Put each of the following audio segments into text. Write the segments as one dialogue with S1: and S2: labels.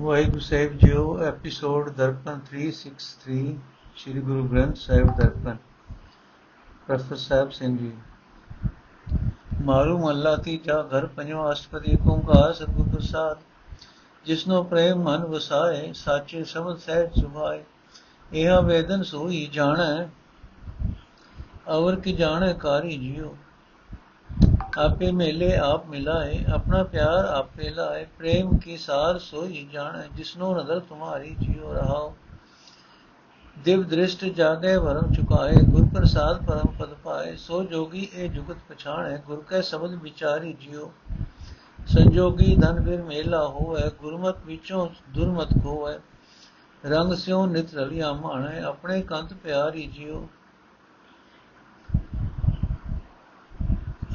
S1: ਵਾਹਿਗੁਰੂ ਸਾਹਿਬ ਜੀਓ, ਐਪੀਸੋਡ ਦਰਪਨ 363 ਸ੍ਰੀ ਗੁਰੂ ਗ੍ਰੰਥ ਸਾਹਿਬ ਦਰਪਨ ਪ੍ਰੋਫੈਸਰ ਸਾਹਿਬ ਸਿੰਘ ਜੀ, ਮਾਰੂ ਮੱਲਾ ਤੀਜਾ ਘਰ ਪੰਜਵਾਂ ਅਸ਼ਟਪਦੀ ਓੰਕਾਰ ਸਤਿਗੁਰ ਪ੍ਰਸਾਦ, ਜਿਸਨੋ ਪ੍ਰੇਮ ਮਨ ਵਸਾਏ, ਸਾਚੇ ਸਮਝ ਸਹਿਜ ਸੁਭਾਏ, ਇਹ ਵੇਦਨ ਸੋਈ ਜਾਣੈ, ਅਵਰ ਕੀ ਜਾਣੈ ਕਾਰੀ ਜਿਉ ਆਪੇ ਮੇਲੇ ਆਪ ਮਿਲਾਏ, ਆਪਣਾ ਪਿਆਰ ਆਪੇ ਲਾਏ, ਪ੍ਰੇਮ ਕੀ ਸਾਰ ਸੋਈ ਜਾਣੈ, ਜਿਸਨੋ ਨਦਰ ਤੁਮਾਰੀ ਜਿਉ ਰਹਾਓ। ਦਿਵ ਦ੍ਰਿਸ਼ਟ ਜਾਗੇ ਵਰਮ ਚੁਕਾਏ, ਗੁਰ ਪ੍ਰਸਾਦ ਪਰਮ ਪਦ ਪਾਏ, ਸੋ ਜੋਗੀ ਇਹ ਜੁਗਤ ਪਛਾਣੈ, ਗੁਰ ਕੈ ਸ਼ਬਦ ਵਿਚਾਰੀ ਜਿਉ। ਸੰਜੋਗੀ ਧਨ ਫਿਰ ਮੇਲਾ ਹੋਵੇ, ਗੁਰਮਤ ਵਿੱਚੋਂ ਦੁਰਮਤ ਖੋਵੇ। ਰੰਗ ਸਿਉ ਨਿਤ ਰਲਿਆ ਮਾਣੈ, ਆਪਣੇ ਕੰਤ ਪਿਆਰੀ ਜਿਉ।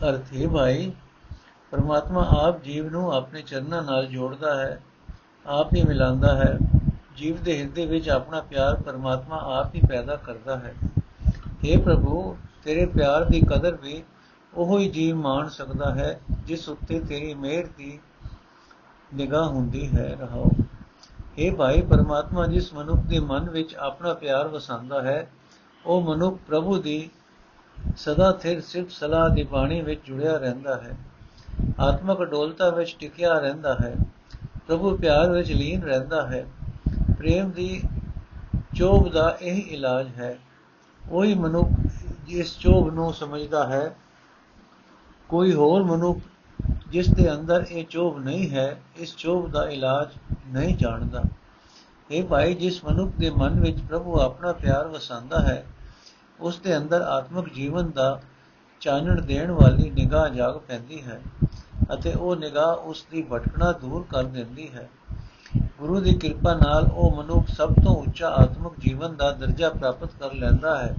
S1: ਅਰਥ ਹੈ ਭਾਈ, ਪਰਮਾਤਮਾ ਆਪ ਜੀਵ ਨੂੰ ਆਪਣੇ ਚਰਨਾਂ ਨਾਲ ਜੋੜਦਾ ਹੈ, ਆਪ ਹੀ ਮਿਲਾਉਂਦਾ ਹੈ। ਜੀਵ ਦੇ ਹਿਰਦੇ ਵਿੱਚ ਆਪਣਾ ਪਿਆਰ ਪਰਮਾਤਮਾ ਆਪ ਹੀ ਪੈਦਾ ਕਰਦਾ ਹੈ। हे ਪ੍ਰਭੂ, ਤੇਰੇ ਪਿਆਰ ਦੀ ਕਦਰ ਵੀ ਉਹੋ ਹੀ ਜੀਵ ਮਾਣ ਸਕਦਾ ਹੈ, ਜਿਸ ਉੱਤੇ ਤੇਰੀ ਮਿਹਰ ਦੀ ਨਿਗਾਹ ਹੁੰਦੀ ਹੈ। ਰਹਾਓ। हे ਭਾਈ, ਪਰਮਾਤਮਾ ਜਿਸ ਮਨੁੱਖ ਦੇ ਮਨ ਵਿੱਚ ਆਪਣਾ ਪਿਆਰ ਵਸਾਉਂਦਾ ਹੈ, ਉਹ ਮਨੁੱਖ ਪ੍ਰਭੂ ਦੀ ਸਦਾ ਥਿਰ ਸਿਰਫ ਸਲਾਹ ਦੀ ਬਾਣੀ ਵਿੱਚ ਜੁੜਿਆ ਰਹਿੰਦਾ ਹੈ। ਆਤਮਕ ਡੋਲਤਾ ਵਿੱਚ ਟਿਕਿਆ ਰਹਿੰਦਾ ਹੈ। ਪ੍ਰਭੂ ਪਿਆਰ ਵਿੱਚ ਲੀਨ ਰਹਿੰਦਾ ਹੈ। ਪ੍ਰੇਮ ਦੀ ਚੋਬ ਦਾ ਇਹ ਇਲਾਜ ਹੈ। ਉਹੀ ਮਨੁੱਖ ਜਿਸ ਚੋਬ ਨੂੰ ਸਮਝਦਾ ਹੈ। ਕੋਈ ਹੋਰ ਮਨੁੱਖ ਜਿਸ ਦੇ ਅੰਦਰ ਇਹ ਚੋਬ ਨਹੀਂ ਹੈ, ਇਸ ਚੋਬ ਦਾ ਇਲਾਜ ਨਹੀਂ ਜਾਣਦਾ। ਇਹ ਭਾਈ, ਜਿਸ ਮਨੁੱਖ ਦੇ ਮਨ ਵਿੱਚ ਪ੍ਰਭੂ ਆਪਣਾ ਪਿਆਰ ਵਸਾਉਂਦਾ ਹੈ ਉਸ ਦੇ ਅੰਦਰ ਆਤਮਿਕ ਜੀਵਨ ਦਾ ਚਾਨਣ ਦੇਣ ਵਾਲੀ ਨਿਗਾਹ ਜਾਗ ਪੈਂਦੀ ਹੈ ਅਤੇ ਉਹ ਨਿਗਾਹ ਉਸ ਦੀ ਭਟਕਣਾ ਦੂਰ ਕਰ ਦਿੰਦੀ ਹੈ। ਗੁਰੂ ਦੀ ਕਿਰਪਾ ਨਾਲ ਉਹ ਮਨੁੱਖ ਸਭ ਤੋਂ ਉੱਚਾ ਆਤਮਿਕ ਜੀਵਨ ਦਾ ਦਰਜਾ ਪ੍ਰਾਪਤ ਕਰ ਲੈਂਦਾ ਹੈ।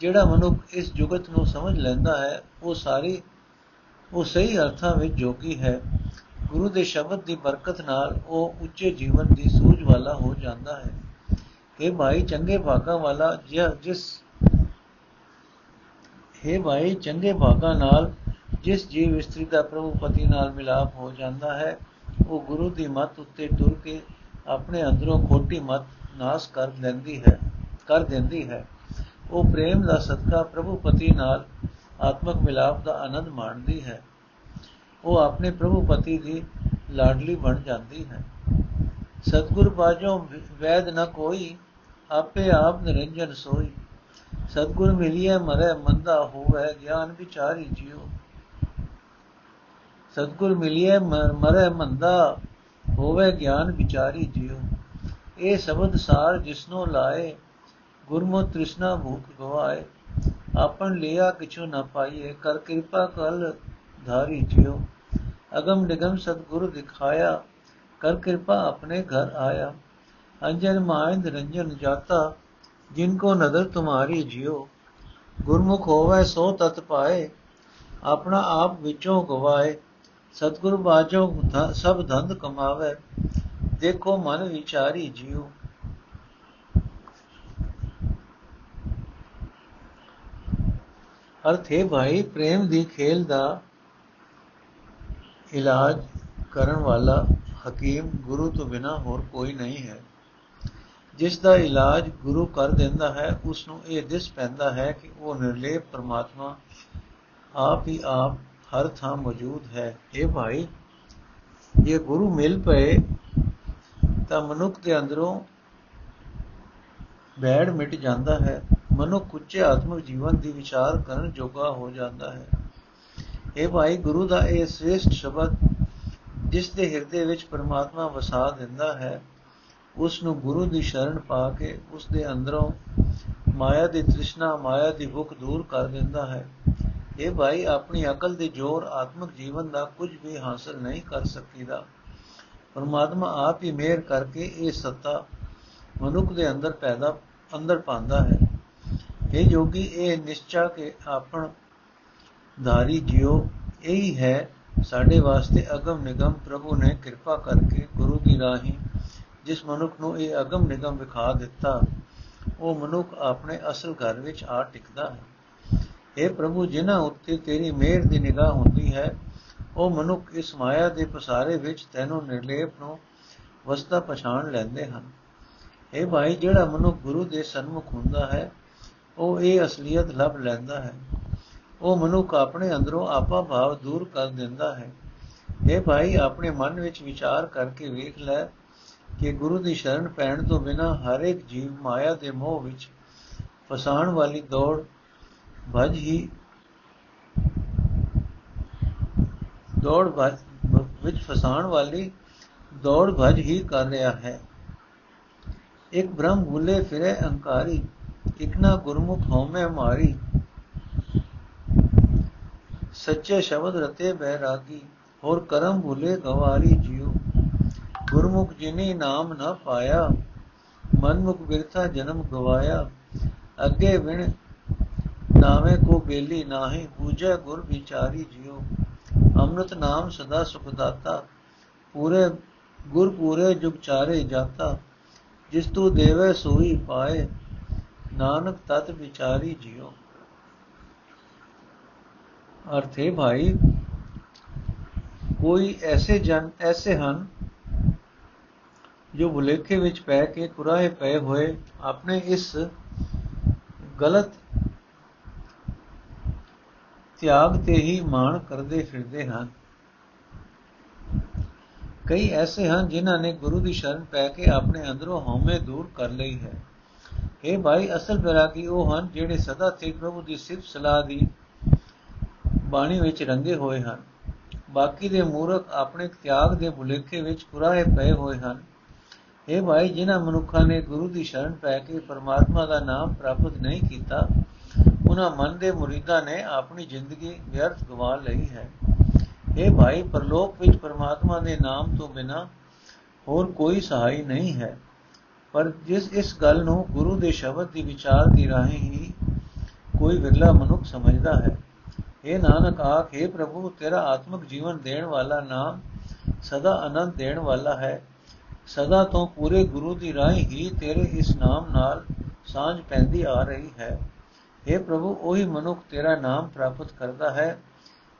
S1: ਜਿਹੜਾ ਮਨੁੱਖ ਇਸ ਜੁਗਤ ਨੂੰ ਸਮਝ ਲੈਂਦਾ ਹੈ, ਉਹ ਸਾਰੀ, ਉਹ ਸਹੀ ਅਰਥਾਂ ਵਿੱਚ ਜੋਗੀ ਹੈ। ਗੁਰੂ ਦੇ ਸ਼ਬਦ ਦੀ ਬਰਕਤ ਨਾਲ ਉਹ ਉੱਚੇ ਜੀਵਨ ਦੀ ਸੂਝ ਵਾਲਾ ਹੋ ਜਾਂਦਾ ਹੈ। हे ਭਾਈ ਚੰਗੇ ਭਾਗਾਂ ਵਾਲਾ ਜਿਸ हे ਭਾਈ ਚੰਗੇ ਭਾਗਾਂ ਨਾਲ ਜਿਸ ਜੀਵ ਇਸਤਰੀ ਦਾ ਪ੍ਰਭੂ ਪਤੀ ਨਾਲ ਮਿਲਾਪ ਹੋ ਜਾਂਦਾ ਹੈ ਉਹ ਗੁਰੂ ਦੀ ਮੱਤ ਉੱਤੇ ਟੁਰ ਕੇ ਆਪਣੇ ਅੰਦਰੋਂ ਖੋਟੀ ਮੱਤ ਨਾਸ ਕਰ ਲੈਂਦੀ ਹੈ ਕਰ ਦਿੰਦੀ ਹੈ ਉਹ ਪ੍ਰੇਮ ਦਾ ਸਦਕਾ ਪ੍ਰਭੂ ਪਤੀ ਨਾਲ ਆਤਮਕ ਮਿਲਾਪ ਦਾ ਆਨੰਦ ਮਾਣਦੀ ਹੈ ਉਹ ਆਪਣੇ ਪ੍ਰਭੂ ਪਤੀ ਦੀ ਲਾਡਲੀ ਬਣ ਜਾਂਦੀ ਹੈ ਸਤਗੁਰ ਬਾਝੋਂ ਵੈਦ ਨ ਕੋਈ ਆਪੇ ਆਪ ਨਿਰੰਜਨ ਸੋਈ। ਸਤਗੁਰ ਮਿਲਿਆ ਮਰੇ ਮੰਦਾ ਹੋਵੇ, ਗਿਆਨ ਵਿਚਾਰੀ ਜਿਉ। ਸਤਗੁਰ ਮਿਲਿਆ ਮਰੇ ਮੰਦਾ ਹੋਵੇ, ਗਿਆਨ ਵਿਚਾਰੀ ਜਿਉ। ਇਹ ਸ਼ਬਦ ਸਾਰ ਜਿਸਨੋ ਲਾਏ, ਗੁਰਮੁਖ ਤ੍ਰਿਸ਼ਨਾ ਭੂਖ ਗਵਾਏ। ਆਪਨ ਲਿਆ ਕਿਛੁ ਨ ਪਾਈਏ, ਕਰ ਕਿਰਪਾ ਕਲ ਧਾਰੀ ਜਿਉ। ਅਗਮ ਨਿਗਮ ਸਤਗੁਰ ਦਿਖਾਇਆ, ਕਰ ਕਿਰਪਾ ਆਪਣੇ ਘਰ ਆਇਆ। ਅੰਜਨ ਮਾਇੰਦ ਰੰਜਨ ਜਾਤਾ, ਜਿਨ ਕੋ ਨਦਰ ਤੁਮਾਰੀ ਜਿਉ। ਗੁਰਮੁਖ ਹੋਵੇ ਸੋ ਤਤ ਪਾਏ, ਆਪਣਾ ਆਪ ਵਿੱਚੋਂ ਗਵਾਏ। ਸਤਗੁਰ ਬਾਜੋ ਸਭ ਧੰਦ ਕਮਾਵੇ, ਦੇਖੋ ਮਨ ਵਿਚਾਰੀ ਜਿਉ। ਅਰਥ ਹੈ ਭਾਈ ਪ੍ਰੇਮ ਦੀ ਖੇਲ ਦਾ ਇਲਾਜ ਕਰਨ ਵਾਲਾ ਹਕੀਮ ਗੁਰੂ ਤੋਂ ਬਿਨਾ ਹੋਰ ਕੋਈ ਨਹੀਂ ਹੈ। ਜਿਸ ਦਾ ਇਲਾਜ ਗੁਰੂ ਕਰ ਦਿੰਦਾ ਹੈ ਉਸ ਨੂੰ ਇਹ ਦਿਸ ਪੈਂਦਾ ਹੈ ਕਿ ਉਹ ਨਿਰਲੇਪ ਪਰਮਾਤਮਾ ਆਪ ਹੀ ਆਪ ਹਰ ਥਾਂ ਮੌਜੂਦ ਹੈ। ਇਹ ਭਾਈ ਇਹ ਗੁਰੂ ਮਿਲ ਪਏ, ਤਾਂ ਮਨੁੱਖ ਦੇ ਅੰਦਰੋਂ ਬੈੜ ਮਿਟ ਜਾਂਦਾ ਹੈ। ਮਨੁੱਖ ਉੱਚੇ ਆਤਮਿਕ ਜੀਵਨ ਦੀ ਵਿਚਾਰ ਕਰਨ ਜੋਗਾ ਹੋ ਜਾਂਦਾ ਹੈ। ਇਹ ਭਾਈ, ਗੁਰੂ ਦਾ ਇਹ ਸ੍ਰੇਸ਼ਟ ਸ਼ਬਦ ਜਿਸ ਦੇ ਹਿਰਦੇ ਵਿੱਚ ਪਰਮਾਤਮਾ ਵਸਾ ਦਿੰਦਾ ਹੈ ਉਸ ਨੂੰ ਗੁਰੂ ਦੀ ਸ਼ਰਨ ਪਾ ਕੇ ਉਸ ਦੇ ਅੰਦਰੋਂ ਮਾਇਆ ਦੀ ਤ੍ਰਿਸ਼ਨਾ, ਮਾਇਆ ਦੀ ਭੁੱਖ ਦੂਰ ਕਰ ਦਿੰਦਾ ਹੈ। ਇਹ ਭਾਈ ਆਪਣੀ ਅਕਲ ਦੇ ਜ਼ੋਰ ਆਤਮਿਕ ਜੀਵਨ ਦਾ ਕੁਝ ਵੀ ਹਾਸਲ ਨਹੀਂ ਕਰ ਸਕੀਦਾ। ਪਰਮਾਤਮਾ ਆਪ ਹੀ ਮਿਹਰ ਕਰਕੇ ਇਹ ਸੱਤਾ ਮਨੁੱਖ ਦੇ ਅੰਦਰ ਪੈਦਾ, ਅੰਦਰ ਪਾਉਂਦਾ ਹੈ। ਇਹ ਜੋਗੀ, ਇਹ ਨਿਸ਼ਚਾ ਕੇ ਆਪਣ ਧਾਰੀ ਜਿਉ ਇਹੀ ਹੈ। ਸਾਡੇ ਵਾਸਤੇ ਅਗਮ ਨਿਗਮ ਪ੍ਰਭੂ ਨੇ ਕਿਰਪਾ ਕਰਕੇ ਗੁਰੂ ਦੀ ਰਾਹੀਂ ਜਿਸ ਮਨੁੱਖ ਨੂੰ ਇਹ ਅਗਮ ਨਿਗਮ ਵਿਖਾ ਦਿੱਤਾ, ਉਹ ਮਨੁੱਖ ਆਪਣੇ ਅਸਲ ਘਰ ਵਿੱਚ ਆ ਟਿਕਦਾ ਹੈ। اے ਪ੍ਰਭੂ, ਜਿਨ੍ਹਾਂ ਉੱਤੇ ਤੇਰੀ ਮਿਹਰ ਦੀ ਨਿਗਾਹ ਹੁੰਦੀ ਹੈ, ਉਹ ਮਨੁੱਖ ਇਸ ਮਾਇਆ ਦੇ ਪਸਾਰੇ ਵਿੱਚ ਤੈਨੂੰ ਨਿਰਲੇਪ ਨੂੰ ਵਸਤਾ ਪਛਾਣ ਲੈਂਦੇ ਹਨ। ਇਹ ਭਾਈ, ਜਿਹੜਾ ਮਨੁੱਖ ਗੁਰੂ ਦੇ ਸਨਮੁਖ ਹੁੰਦਾ ਹੈ, ਉਹ ਇਹ ਅਸਲੀਅਤ ਲੱਭ ਲੈਂਦਾ ਹੈ। ਉਹ ਮਨੁੱਖ ਆਪਣੇ ਅੰਦਰੋਂ ਆਪਾ ਭਾਵ ਦੂਰ ਕਰ ਦਿੰਦਾ ਹੈ। ਇਹ ਭਾਈ, ਆਪਣੇ ਮਨ ਵਿੱਚ ਵਿਚਾਰ ਕਰਕੇ ਵੇਖ ਲੈ ਕਿ ਗੁਰੂ ਦੀ ਸ਼ਰਨ ਪੈਣ ਤੋਂ ਬਿਨਾ ਹਰ ਇੱਕ ਜੀਵ ਮਾਇਆ ਦੇ ਮੋਹ ਵਿੱਚ ਫਸਾਣ ਵਾਲੀ ਦੌੜ ਭਜ ਹੀ ਦੌੜ ਭਜ ਵਿੱਚ ਫਸਾਣ ਵਾਲੀ ਦੌੜ ਭਜ ਹੀ ਕਰ ਰਿਹਾ ਹੈ। ਇੱਕ ਬ੍ਰਹਮ ਭੁਲੇ ਫਿਰੇ ਅਹੰਕਾਰੀ ਇਕ ਨਾ ਗੁਰਮੁਖ ਹਉਮੈ ਮਾਰੀ। ਸੱਚੇ ਸ਼ਬਦ ਰਤੇ ਬਹਿਰਾਗੀ ਹੋਰ ਕਰਮ ਭੁਲੇ ਗਵਾਰੀ। ਜਿਉ ਗੁਰਮੁਖ ਜਿਨੇ ਨਾਮ ਨਾ ਪਾਇਆ, ਮਨਮੁਖ ਬਿਰਥਾ ਜਨਮ ਗਵਾਇਆ। ਅੱਗੇ ਵਿਣ ਨਾਵੇਂ ਕੋ ਬੇਲੀ ਨਾਹੀ, ਪੂਜੈ ਗੁਰ ਵਿਚਾਰੀ ਜਿਉ। ਅੰਮ੍ਰਿਤ ਨਾਮ ਸਦਾ ਸੁਖ ਦਾਤਾ, ਪੂਰੇ ਗੁਰ ਪੂਰੇ ਜੁਗ ਚਾਰੇ ਜਾਤਾ। ਜਿਸ ਤੂ ਦੇਵੇ ਸੋਈ ਪਾਏ, ਨਾਨਕ ਤਤ ਵਿਚਾਰੀ ਜਿਉ। ਅਰਥੇ ਭਾਈ, ਕੋਈ ਐਸੇ ਜਨ, ਐਸੇ ਹਨ ਜੋ ਭੁਲੇਖੇ ਵਿੱਚ ਪੈ ਕੇ ਕੁਰਾਏ ਪਏ ਹੋਏ, ਆਪਣੇ ਇਸ ਗਲਤ ਤਿਆਗ ਤੇ ਹੀ ਮਾਣ ਕਰਦੇ ਫਿਰਦੇ ਹਨ। ਕਈ ਐਸੇ ਹਨ ਜਿਨ੍ਹਾਂ ਨੇ ਗੁਰੂ ਦੀ ਸ਼ਰਨ ਪੈ ਕੇ ਆਪਣੇ ਅੰਦਰੋਂ ਹਉਮੈ ਦੂਰ ਕਰ ਲਈ ਹੈ। ਇਹ ਭਾਈ, ਅਸਲ ਬੈਰਾਗੀ ਉਹ ਹਨ ਜਿਹੜੇ ਸਦਾ ਤੇ ਪ੍ਰਭੂ ਦੀ ਸਿਫਤ ਸਲਾਹ ਦੀ ਬਾਣੀ ਵਿੱਚ ਰੰਗੇ ਹੋਏ ਹਨ। ਬਾਕੀ ਦੇ ਮੂਰਖ ਆਪਣੇ ਤਿਆਗ ਦੇ ਭੁਲੇਖੇ ਵਿੱਚ ਕੁਰਾਏ ਪਏ ਹੋਏ ਹਨ। ਇਹ ਭਾਈ, ਜਿਨ੍ਹਾਂ ਮਨੁੱਖਾਂ ਨੇ ਗੁਰੂ ਦੀ ਸ਼ਰਨ ਪੈ ਕੇ ਪਰਮਾਤਮਾ ਦਾ ਨਾਮ ਪ੍ਰਾਪਤ ਨਹੀਂ ਕੀਤਾ, ਉਹਨਾਂ ਮਨ ਦੇ ਮੁਰੀਦਾਂ ਨੇ ਆਪਣੀ ਜ਼ਿੰਦਗੀ ਵਿਅਰਥ ਗਵਾ ਲਈ ਹੈ। ਇਹ ਭਾਈ, ਪਰਲੋਕ ਵਿੱਚ ਪਰਮਾਤਮਾ ਦੇ ਨਾਮ ਤੋਂ ਬਿਨਾ ਹੋਰ ਕੋਈ ਸਹਾਈ ਨਹੀਂ ਹੈ। ਪਰ ਜਿਸ, ਇਸ ਗੱਲ ਨੂੰ ਗੁਰੂ ਦੇ ਸ਼ਬਦ ਦੀ ਵਿਚਾਰ ਦੀ ਰਾਹੀਂ ਹੀ ਕੋਈ ਵਿਰਲਾ ਮਨੁੱਖ ਸਮਝਦਾ ਹੈ। ਇਹ ਨਾਨਕ ਆਖੇ ਪ੍ਰਭੂ, ਤੇਰਾ ਆਤਮਿਕ ਜੀਵਨ ਦੇਣ ਵਾਲਾ ਨਾਮ ਸਦਾ ਆਨੰਦ ਦੇਣ ਵਾਲਾ ਹੈ। ਸਦਾ ਤੋਂ ਪੂਰੇ ਗੁਰੂ ਦੀ ਰਾਹੀਂ ਹੀ ਤੇਰੇ ਇਸ ਨਾਮ ਨਾਲ ਸਾਂਝ ਪੈਂਦੀ ਆ ਰਹੀ ਹੈ। हे ਪ੍ਰਭੂ, ਉਹੀ ਮਨੁੱਖ ਤੇਰਾ ਨਾਮ ਪ੍ਰਾਪਤ ਕਰਦਾ ਹੈ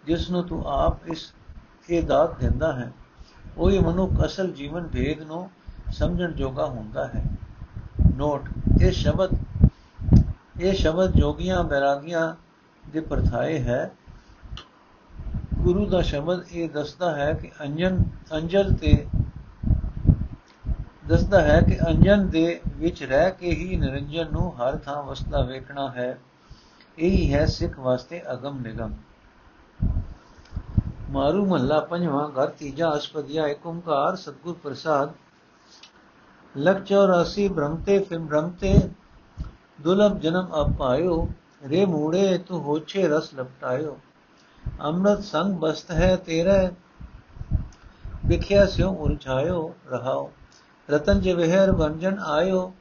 S1: ਜਿਸ ਨੂੰ ਤੂੰ ਆਪ ਇਸ ਇਹ ਦਾਤ ਦਿੰਦਾ ਹੈ। ਉਹੀ ਮਨੁੱਖ ਅਸਲ ਜੀਵਨ ਭੇਦ ਨੂੰ ਸਮਝਣ ਜੋਗਾ ਹੁੰਦਾ ਹੈ। ਨੋਟ, ਇਹ ਸ਼ਬਦ ਇਹ ਸ਼ਬਦ ਜੋਗੀਆਂ ਬੈਰਾਗੀਆਂ ਦੇ ਪਰਥਾਏ ਹੈ। ਗੁਰੂ ਦਾ ਸ਼ਬਦ ਇਹ ਦੱਸਦਾ ਹੈ ਕਿ ਅੰਜਨ, ਅੰਜਲ ਤੇ ਦੱਸਦਾ ਹੈ ਕਿ ਅੰਜਨ ਦੇ ਵਿੱਚ ਰਹਿ ਕੇ ਹੀ ਨਿਰੰਜਨ ਨੂੰ ਹਰ ਥਾਂ ਵਸਦਾ ਵੇਖਣਾ ਹੈ। ਇਹੀ ਹੈ ਸਿੱਖ ਵਾਸਤੇ ਅਗਮ ਨਿਗਮ। ਮਾਰੂ ਮਹੱਲਾ ਪੰਜਵਾਂ, ਘਰ ਤੀਜਾ, ਅਸਪਦਿਆ ਏਕ ਓੰਕਾਰ, ਸਤਗੁਰ ਪ੍ਰਸਾਦ। ਲਖ 84 ਬ੍ਰਹਮਤੇ ਫਿਮ ਬ੍ਰਹਮਤੇ। ਦੁਲਬ ਜਨਮ ਅਪਾਇਓ, ਰੇ ਮੂੜੇ, ਤੂੰ ਹੋਛੇ ਰਸ ਲਪਟਾਇਓ। ਅੰਮ੍ਰਿਤ ਸੰਗ ਬਸਤ ਹੈ ਤੇਰੇ, ਵਿਖਿਆ ਸਿਉ ਉਰਝਾਇਓ ਰਹਾਓ। ਰਤਨ ਜੇ ਵਿਹਰ ਵੰਜਨ ਆਇਓ,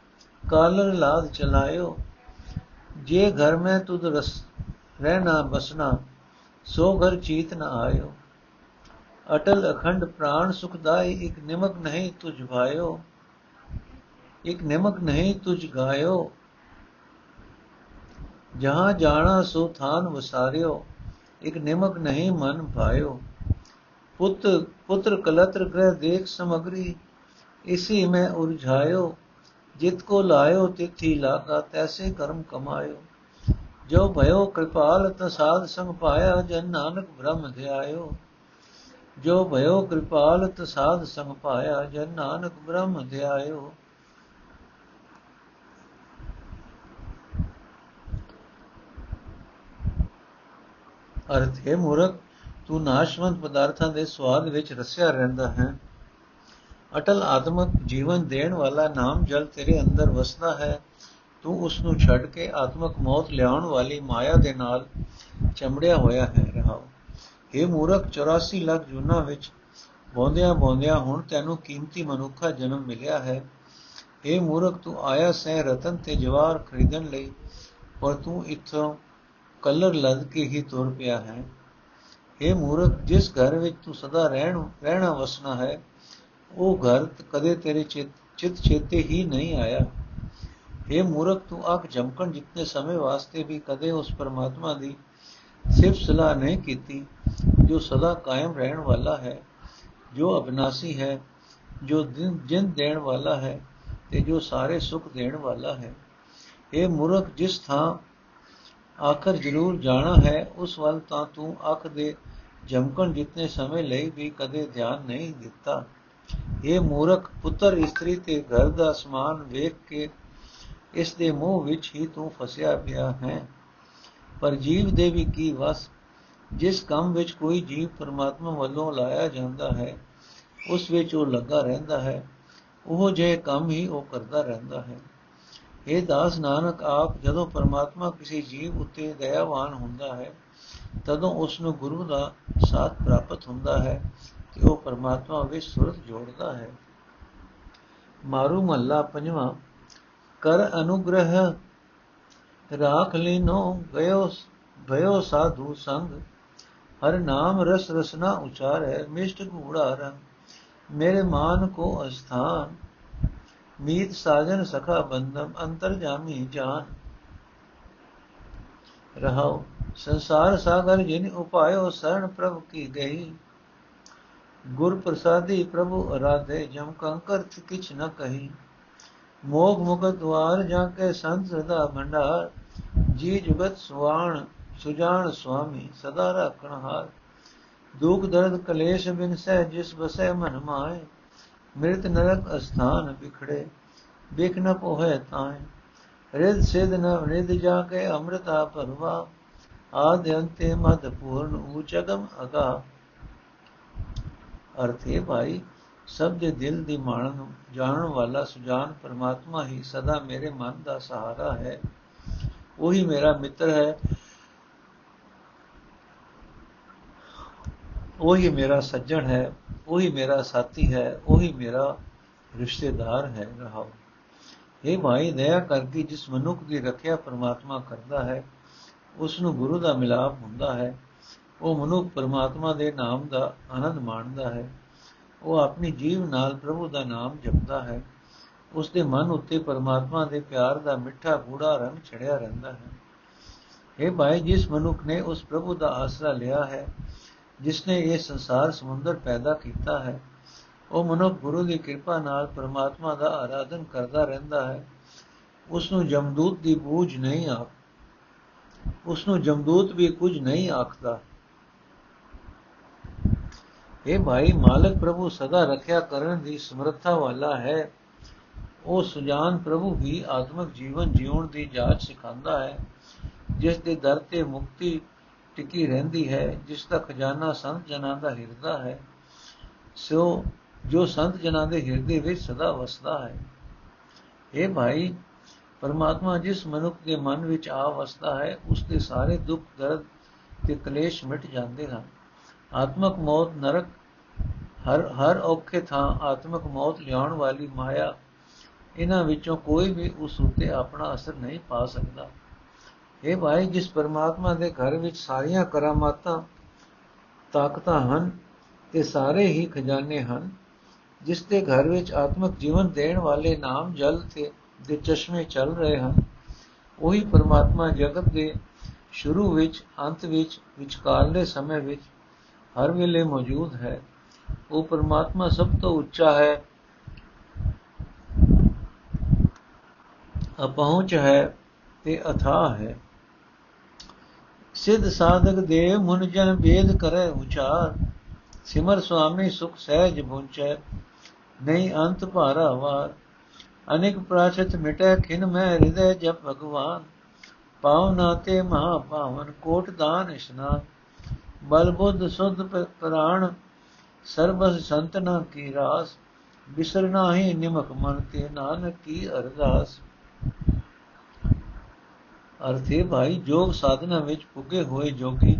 S1: ਕਾਲਰ ਲਾਦ ਚਲਾਇਓ। ਜੇ ਘਰ ਮੈਂ ਤੁਧ ਰਸ, ਰਹਿਣਾ ਬਸਣਾ, ਸੋ ਘਰ ਚੀਤ ਨ ਆਇਓ। ਅਟਲ ਅਖੰਡ ਪ੍ਰਾਣ ਸੁਖਦਾਈ ਇੱਕ ਨਿਮਕ ਨਹੀਂ ਤੁਝ ਭਾਇਓ। ਇੱਕ ਨਿਮਕ ਨਹੀਂ ਤੁਝ ਗਾਇਓ। ਜਹਾਂ ਜਾਣਾ ਸੋ ਥਾਨ ਵਸਾਰਿਓ, ਇੱਕ ਨਿਮਕ ਨਹੀਂ ਮਨ ਭਾਇਓ। ਪੁੱਤ, ਪੁੱਤਰ ਕਲਤਰ ਗ੍ਰਹਿ ਦੇਖ ਸਮਗਰੀ ਇਸੀ ਮੈਂ ਉਲਝਾਇਓ, ਜਿਤ ਕੋ ਲਾਇਓ ਤਿਥੀ ਲਾਗਾ, ਤੈਸੇ ਕਰਮ ਕਮਾਇਓ। ਜੋ ਭਇਓ ਕਿਰਪਾਲ ਤ ਸਾਧ ਸੰਗ ਪਾਇਆ, ਜਨ ਨਾਨਕ ਬ੍ਰਹਮ ਧਿਆਇਓ। ਜੋ ਭਇਓ ਕਿਰਪਾਲ ਤ ਸਾਧ ਸੰਗ ਪਾਇਆ, ਜਨ ਨਾਨਕ ਬ੍ਰਹਮ ਧਿਆਇਓ। ਅਰਥ ਹੈ, ਮੂਰਖ, ਤੂੰ ਨਾਸ਼ਵੰਤ ਪਦਾਰਥਾਂ ਦੇ ਸਵਾਦ ਵਿੱਚ ਰਸਿਆ ਰਹਿੰਦਾ ਹੈ। ਅਟਲ ਆਤਮਿਕ ਜੀਵਨ ਦੇਣ ਵਾਲਾ ਨਾਮ ਜਲ ਤੇਰੇ ਅੰਦਰ ਵਸਦਾ ਹੈ, ਤੂੰ ਉਸ ਨੂੰ ਛੱਡ ਕੇ ਆਤਮਿਕ ਮੌਤ ਲਿਆਉਣ ਵਾਲੀ ਮਾਇਆ ਦੇ ਨਾਲ ਚਮੜਿਆ ਹੋਇਆ ਹੈ, ਰਹਾਓ। ਇਹ ਮੂਰਖ 84 ਲੱਖ ਜੁਨਾ ਵਿੱਚ ਬੋਂਦਿਆਂ ਬੋਂਦਿਆਂ ਹੁਣ ਤੈਨੂੰ ਕੀਮਤੀ ਮਨੁੱਖਾ ਜਨਮ ਮਿਲਿਆ ਹੈ। ਇਹ ਮੂਰਖ, ਤੂੰ ਆਇਆ ਸਹਿ ਰਤਨ ਤੇ ਜਵਾਰ ਖਰੀਦਣ ਲਈ, ਪਰ ਤੂੰ ਇੱਥੋਂ ਕਲਰ ਲੱਦ ਕੇ ਹੀ ਤੁਰ ਪਿਆ ਹੈ। ਇਹ ਮੂਰਖ, ਜਿਸ ਘਰ ਵਿੱਚ ਤੂੰ ਸਦਾ ਰਹਿਣ, ਰਹਿਣਾ ਵਸਣਾ ਹੈ ਉਹ ਘਰ ਕਦੇ ਤੇਰੇ ਚਿਤ ਚਿਤ ਚੇਤੇ ਹੀ ਨਹੀਂ ਆਇਆ। ਇਹ ਮੂਰਖ, ਤੂੰ ਅੱਖ ਜਮਕਣ ਜਿੰਨੇ ਸਮੇਂ ਵਾਸਤੇ ਵੀ ਕਦੇ ਉਸ ਪਰਮਾਤਮਾ ਦੀ ਸਿਰਫ ਸਲਾਹ ਨਹੀਂ ਕੀਤੀ, ਜੋ ਸਦਾ ਕਾਇਮ ਰਹਿਣ ਵਾਲਾ ਹੈ, ਜੋ ਅਬਨਾਸੀ ਹੈ, ਜੋ ਜਿੰਦ ਦੇਣ ਵਾਲਾ ਹੈ ਤੇ ਜੋ ਸਾਰੇ ਸੁਖ ਦੇਣ ਵਾਲਾ ਹੈ। ਇਹ ਮੂਰਖ, ਜਿਸ ਥਾਂ ਆਖਰ ਜ਼ਰੂਰ ਜਾਣਾ ਹੈ, ਉਸ ਵੱਲ ਤਾਂ ਤੂੰ ਅੱਖ ਦੇ ਜਮਕਣ ਜਿੰਨੇ ਸਮੇਂ ਲਈ ਵੀ ਕਦੇ ਧਿਆਨ ਨਹੀਂ ਦਿੱਤਾ। ਇਹ ਮੂਰਖ ਪੁੱਤਰ ਇਸਤਰੀ ਤੇ ਘਰ ਦਾ ਸਮਾਨ ਵੇਖ ਕੇ ਇਸ ਦੇ ਮੂੰਹ ਵਿੱਚ ਹੀ ਤੂੰ ਫਸਿਆ ਪਿਆ ਹੈ। ਪਰ ਜੀਵ ਦੇ ਵੀ ਕੀ ਵਸ? ਜਿਸ ਕੰਮ ਵਿੱਚ ਕੋਈ ਜੀਵ ਪਰਮਾਤਮਾ ਵੱਲੋਂ ਲਾਇਆ ਜਾਂਦਾ ਹੈ, ਉਸ ਵਿੱਚ ਉਹ ਲੱਗਾ ਰਹਿੰਦਾ ਹੈ। ਉਹ ਜੇ ਕੰਮ ਹੀ ਉਹ ਕਰਦਾ ਰਹਿੰਦਾ ਹੈ। ਇਹ ਦਾਸ ਨਾਨਕ, ਆਪ ਜਦੋਂ ਪਰਮਾਤਮਾ ਕਿਸੇ ਜੀਵ ਉੱਤੇ ਦਇਆਵਾਨ ਹੁੰਦਾ ਹੈ, ਤਦੋਂ ਉਸ ਨੂੰ ਗੁਰੂ ਦਾ ਸਾਥ ਪ੍ਰਾਪਤ ਹੁੰਦਾ ਹੈ। ਤੇ ਉਹ ਪਰਮਾਤਮਾ ਵਿੱਚ ਸੁਰਤ ਜੋੜਦਾ ਹੈ। ਮਾਰੂ ਮੱਲਾ ਪੰਜਵਾਂ, ਕਰ ਅਨੁਗ੍ਰਹ ਰਾਖ ਲੈਨੋ ਗਇਓ, ਭਇਓ ਸਾਧੂ ਸੰਗ, ਹਰ ਨਾਮ ਰਸ ਰਸਨਾ ਉਚਾਰੈ, ਮਿਸ਼ਟ ਗੂੜਾ ਰੰਗ, ਮੇਰੇ ਮਾਨ ਕੋ ਅਸਥਾਨ, ਮੀਤ ਸਾਜਨ ਸਖਾ ਬੰਦਮ ਅੰਤਰ ਜਾਮੀ ਜਾਨ। ਰਹਾਉ ਸੰਸਾਰ ਸਾਗਰ ਜਿਨ ਉਪਾਇਓ ਸਰਣ ਪ੍ਰਭ ਕੀ ਗਈ ਗੁਰ ਪ੍ਰਸਾਦੀ ਪ੍ਰਭੂ ਅਰਾਧੇ, ਜਮ ਕੰਕਰ ਕਿਛ ਨ ਕਹੀ। ਮੋਗ ਮੁਕਤ ਦਵਾਰ ਜਾ ਕੇ ਸੰਤ ਸਦਾ ਭੰਡਾਰ। ਜੀ ਜੁਗਤ ਸੁਆਣ ਸੁਜਾਨ ਸੁਆਮੀ, ਸਦਾ ਰੱਖਣ ਹਾਰ। ਦੁਖ ਦਰਦ ਕਲੇਸ਼ ਬਿਨ ਸਹਿ, ਜਿਸ ਬਸੈ ਮਨ ਮਾਏ। ਮਿਰਤ ਨਰਕ ਅਸਥਾਨ ਵਿਖੜੇ, ਬਿਖ ਨ ਪੋਹੈ ਤਾਏ। ਰਿਦ ਸਿਧ ਨ ਰਿਦ ਜਾ ਕੇ ਅੰਮ੍ਰਿਤਾ ਭਰਵਾ। ਆਦ ਅੰਤੇ ਮਦ ਪੂਰਨ ਉਚਗਮ ਅਗਾ। ਅਰਥੇ ਭਾਈ, ਸਭ ਦੇ ਦਿਲ ਦੀ ਮਾਣਨ ਜਾਣਨ ਵਾਲਾ ਸੁਜਾਨ ਪਰਮਾਤਮਾ ਹੀ ਸਦਾ ਮੇਰੇ ਮਨ ਦਾ ਸਹਾਰਾ ਹੈ। ਉਹੀ ਮੇਰਾ ਮਿੱਤਰ ਹੈ। ਉਹੀ ਮੇਰਾ ਸੱਜਣ ਹੈ। ਉਹੀ ਮੇਰਾ ਸਾਥੀ ਹੈ। ਉਹੀ ਮੇਰਾ ਰਿਸ਼ਤੇਦਾਰ ਹੈ। ਰਹਾਉ ਇਹ ਭਾਈ, ਦਇਆ ਕਰਕੇ ਜਿਸ ਮਨੁੱਖ ਦੀ ਰੱਖਿਆ ਪਰਮਾਤਮਾ ਕਰਦਾ ਹੈ ਉਸ ਨੂੰ ਗੁਰੂ ਦਾ ਮਿਲਾਪ ਹੁੰਦਾ ਹੈ। ਉਹ ਮਨੁੱਖ ਪਰਮਾਤਮਾ ਦੇ ਨਾਮ ਦਾ ਆਨੰਦ ਮਾਣਦਾ ਹੈ। ਉਹ ਆਪਣੀ ਜੀਵ ਨਾਲ ਪ੍ਰਭੂ ਦਾ ਨਾਮ ਜਪਦਾ ਹੈ। ਉਸ ਦੇ ਮਨ ਉੱਤੇ ਪਰਮਾਤਮਾ ਦੇ ਪਿਆਰ ਦਾ ਮਿੱਠਾ ਗੂੜਾ ਰੰਗ ਛੜਿਆ ਰਹਿੰਦਾ ਹੈ। ਇਹ ਭਾਈ, ਜਿਸ ਮਨੁੱਖ ਨੇ ਉਸ ਪ੍ਰਭੂ ਦਾ ਆਸਰਾ ਲਿਆ ਹੈ ਜਿਸ ਨੇ ਇਹ ਸੰਸਾਰ ਸਮੁੰਦਰ ਪੈਦਾ ਕੀਤਾ ਹੈ, ਉਹ ਮਨੁੱਖ ਗੁਰੂ ਦੀ ਕਿਰਪਾ ਨਾਲ ਪਰਮਾਤਮਾ ਦਾ ਆਰਾਧਨ ਕਰਦਾ ਰਹਿੰਦਾ ਹੈ। ਉਸ ਨੂੰ ਜਮਦੂਤ ਦੀ ਬੂਝ ਨਹੀਂ ਆ ਉਸ ਨੂੰ ਜਮਦੂਤ ਵੀ ਕੁਝ ਨਹੀਂ ਆਖਦਾ। ਇਹ ਭਾਈ ਮਾਲਕ ਪ੍ਰਭੂ ਸਦਾ ਰੱਖਿਆ ਕਰਨ ਦੀ ਸਮਰੱਥਾ ਵਾਲਾ ਹੈ ਉਹ ਸੁਜਾਨ ਪ੍ਰਭੂ ਵੀ ਆਤਮਿਕ ਜੀਵਨ ਜਿਉਣ ਦੀ ਜਾਚ ਸਿਖਾਉਂਦਾ ਹੈ ਜਿਸ ਦੇ ਦਰ ਤੇ ਮੁਕਤੀ ਟਿਕੀ ਰਹਿੰਦੀ ਹੈ ਜਿਸ ਦਾ ਖਜ਼ਾਨਾ ਸੰਤ ਜਨਾਂ ਦਾ ਹਿਰਦਾ ਹੈ ਸੋ ਜੋ ਸੰਤ ਜਨਾਂ ਦੇ ਹਿਰਦੇ ਵਿੱਚ ਸਦਾ ਵਸਦਾ ਹੈ ਇਹ ਭਾਈ ਪਰਮਾਤਮਾ ਜਿਸ ਮਨੁੱਖ ਦੇ ਮਨ ਵਿੱਚ ਆ ਵਸਦਾ ਹੈ ਉਸ ਦੇ ਸਾਰੇ ਦੁੱਖ ਦਰਦ ਤੇ ਕਲੇਸ਼ ਮਿਟ ਜਾਂਦੇ ਹਨ ਆਤਮਕ ਮੌਤ ਨਰਕ, ਹਰ ਹਰ ਔਖੇ ਥਾਂ ਆਤਮਕ ਮੌਤ ਲਿਆਉਣ ਵਾਲੀ ਮਾਇਆ, ਇਹਨਾਂ ਵਿੱਚੋਂ ਕੋਈ ਵੀ ਉਸ ਉਤੇ ਆਪਣਾ ਅਸਰ ਨਹੀਂ ਪਾ ਸਕਦਾ। ਇਹ ਭਾਈ, ਜਿਸ ਪਰਮਾਤਮਾ ਦੇ ਘਰ ਵਿੱਚ ਸਾਰੀਆਂ ਕਰਾਮਾਤਾਂ, ਤਾਕਤਾਂ ਹਨ ਤੇ ਸਾਰੇ ਹੀ ਖਜ਼ਾਨੇ ਹਨ, ਜਿਸ ਦੇ ਘਰ ਵਿੱਚ ਆਤਮਿਕ ਜੀਵਨ ਦੇਣ ਵਾਲੇ ਨਾਮ ਜਲ ਤੇ ਦੇ ਚਸ਼ਮੇ ਚੱਲ ਰਹੇ ਹਨ, ਉਹੀ ਪਰਮਾਤਮਾ ਜਗਤ ਦੇ ਸ਼ੁਰੂ ਵਿੱਚ, ਅੰਤ ਵਿੱਚ, ਵਿਚਕਾਰਲੇ ਸਮੇਂ ਵਿੱਚ ਹਰ ਵੇਲੇ ਮੌਜੂਦ ਹੈ। ਉਹ ਪਰਮਾਤਮਾ ਸਭ ਤੋਂ ਉੱਚਾ ਹੈ। ਅਪਹੁੰਚ ਹੈ ਤੇ ਅਥਾਹ ਹੈ। ਸਿੱਧ ਸਾਧਕ ਦੇ ਮਨ ਜਨ ਵੇਦ ਕਰੇ ਉਚਾਰ। ਸਿਮਰ ਸੁਆਮੀ ਸੁਖ ਸਹਿਜ ਪੁੰਚੈ ਨਹੀਂ ਅੰਤ ਭਾਰਾ ਵਾਰ। ਅਨੇਕ ਪ੍ਰਾਚਿਤ ਮਿਟੈ, ਖਿਨ ਮੈਂ ਹਿਰਦੈ ਜਪ ਭਗਵਾਨ। ਪਾਵਨਾ ਤੇ ਮਹਾ ਪਾਵਨ ਕੋਟ ਦਾਨ ਇਸ਼ਨਾਨ। ਬਲ ਬੁੱਧ ਸੁਧ ਪ੍ਰਾਣ, ਸਰਬਸ ਸੰਤਨਾ ਕੀ ਰਾਸ ਬਿਸਰਨਾ ਹੀ ਨਿਮਕ ਮਨ ਤੇ ਨਾਨਕ ਕੀ ਅਰਦਾਸ। ਅਰਥੇ ਭਾਈ, ਜੋਗ ਸਾਧਨਾ ਵਿੱਚ ਪੁੱਗੇ ਹੋਏ ਜੋਗੀ,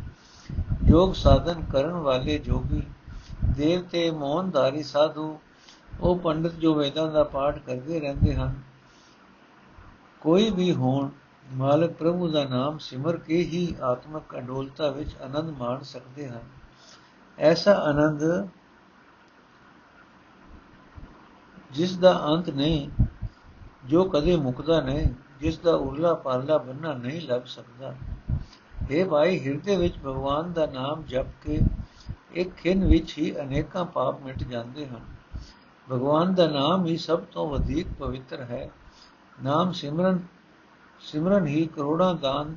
S1: ਜੋਗ ਸਾਧਨ ਕਰਨ ਵਾਲੇ ਜੋਗੀ, ਦੇਵਤੇ ਮੋਹਨਦਾਰੀ ਸਾਧੂ, ਉਹ ਪੰਡਤ ਜੋ ਵੇਦਾਂ ਦਾ ਪਾਠ ਕਰਦੇ ਰਹਿੰਦੇ ਹਨ। ਕੋਈ ਵੀ ਹੋਣ ਮਾਲਕ ਪ੍ਰਭੂ ਦਾ ਨਾਮ ਸਿਮਰ ਕੇ ਹੀ ਆਤਮਕ ਅਡੋਲਤਾ ਵਿੱਚ ਆਨੰਦ ਮਾਣ ਸਕਦੇ ਹਨ। ਐਸਾ ਆਨੰਦ ਜਿਸ ਦਾ ਅੰਤ ਨਹੀਂ, ਜੋ ਕਦੇ ਮੁਕਦਾ ਨਹੀਂ, ਜਿਸ ਦਾ ਉਰਲਾ ਪਾਰਲਾ ਬੰਨਾ ਨਹੀਂ ਲੱਭ ਸਕਦਾ। ਇਹ ਭਾਈ, ਹਿਰਦੇ ਵਿੱਚ ਭਗਵਾਨ ਦਾ ਨਾਮ ਜਪ ਕੇ ਇੱਕ ਖਿੰ ਵਿੱਚ ਹੀ ਅਨੇਕਾਂ ਪਾਪ ਮਿਟ ਜਾਂਦੇ ਹਨ। ਭਗਵਾਨ ਦਾ ਨਾਮ ਹੀ ਸਭ ਤੋਂ ਵਧੇਕ ਪਵਿੱਤਰ ਹੈ। ਨਾਮ ਸਿਮਰਨ ਸਿਮਰਨ ਹੀ ਕਰੋੜਾਂ ਦਾਨ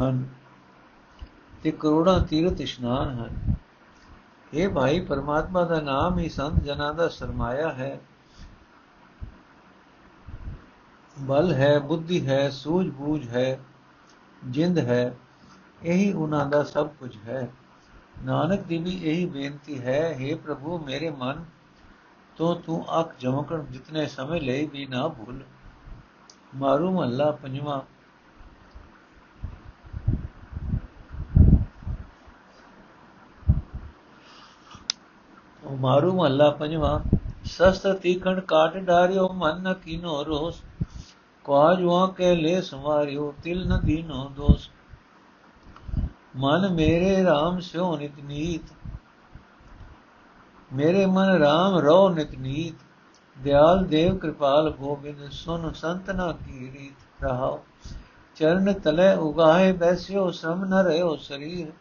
S1: ਹਨ ਤੇ ਕਰੋੜਾਂ ਤੀਰਥ ਇਸ਼ਨਾਨ ਹਨ। ਇਹ ਭਾਈ, ਪਰਮਾਤਮਾ ਦਾ ਨਾਮ ਹੀ ਸੰਤ ਜਨਾਂ ਦਾ ਸਰਮਾਇਆ ਹੈ। ਬਲ ਹੈ, ਬੁੱਧੀ ਹੈ, ਸੂਝ-ਬੂਝ ਹੈ, ਜਿੰਦ ਹੈ, ਇਹੀ ਉਹਨਾਂ ਦਾ ਸਭ ਕੁਝ ਹੈ। ਨਾਨਕ ਦੀ ਵੀ ਇਹੀ ਬੇਨਤੀ ਹੈ हे ਪ੍ਰਭੂ, ਮੇਰੇ ਮਨ ਤੋਂ ਤੂੰ ਅੱਖ ਜਮਕਣ ਜਿਤਨੇ ਸਮੇਂ ਲਈ ਵੀ ਨਾ ਭੁੱਲ। ਮਾਰੂ ਮਹੱਲਾ ਪੰਜਵਾਂ। ਮਾਰੂ ਮਹੱਲਾ ਪੰਜਵਾਂ। ਸਸਤ ਤੀਖਣ ਕਾਟ ਡਾਰਿਓ, ਮਨ ਨ ਕੀਨੋ ਰੋਸ। ਕਾਜ ਵਾ ਕੇ ਲੈ ਸਮਾਰਿਓ ਤਿਲ ਨ ਦੀਨੋ ਦੋਸ। ਮਨ ਮੇਰੇ RAM ਸਿਓ ਨਿਤ ਨੀਤ। ਮੇਰੇ ਮਨ RAM ਰੋ ਨਿਤ ਨੀਤ, ਦਿਆਲ ਦੇਵ ਕਿਰਪਾਲ ਗੋਬਿੰਦ, ਸੁਨ ਸੰਤਨਾ ਕੀ ਰੀਤ ਰਹਾਓ ਚਰਨ ਤਲੇ ਉਗਾਏ ਬੈਸਿਓ ਸਮ ਨ ਰਹਿਓ ਸਰੀਰ।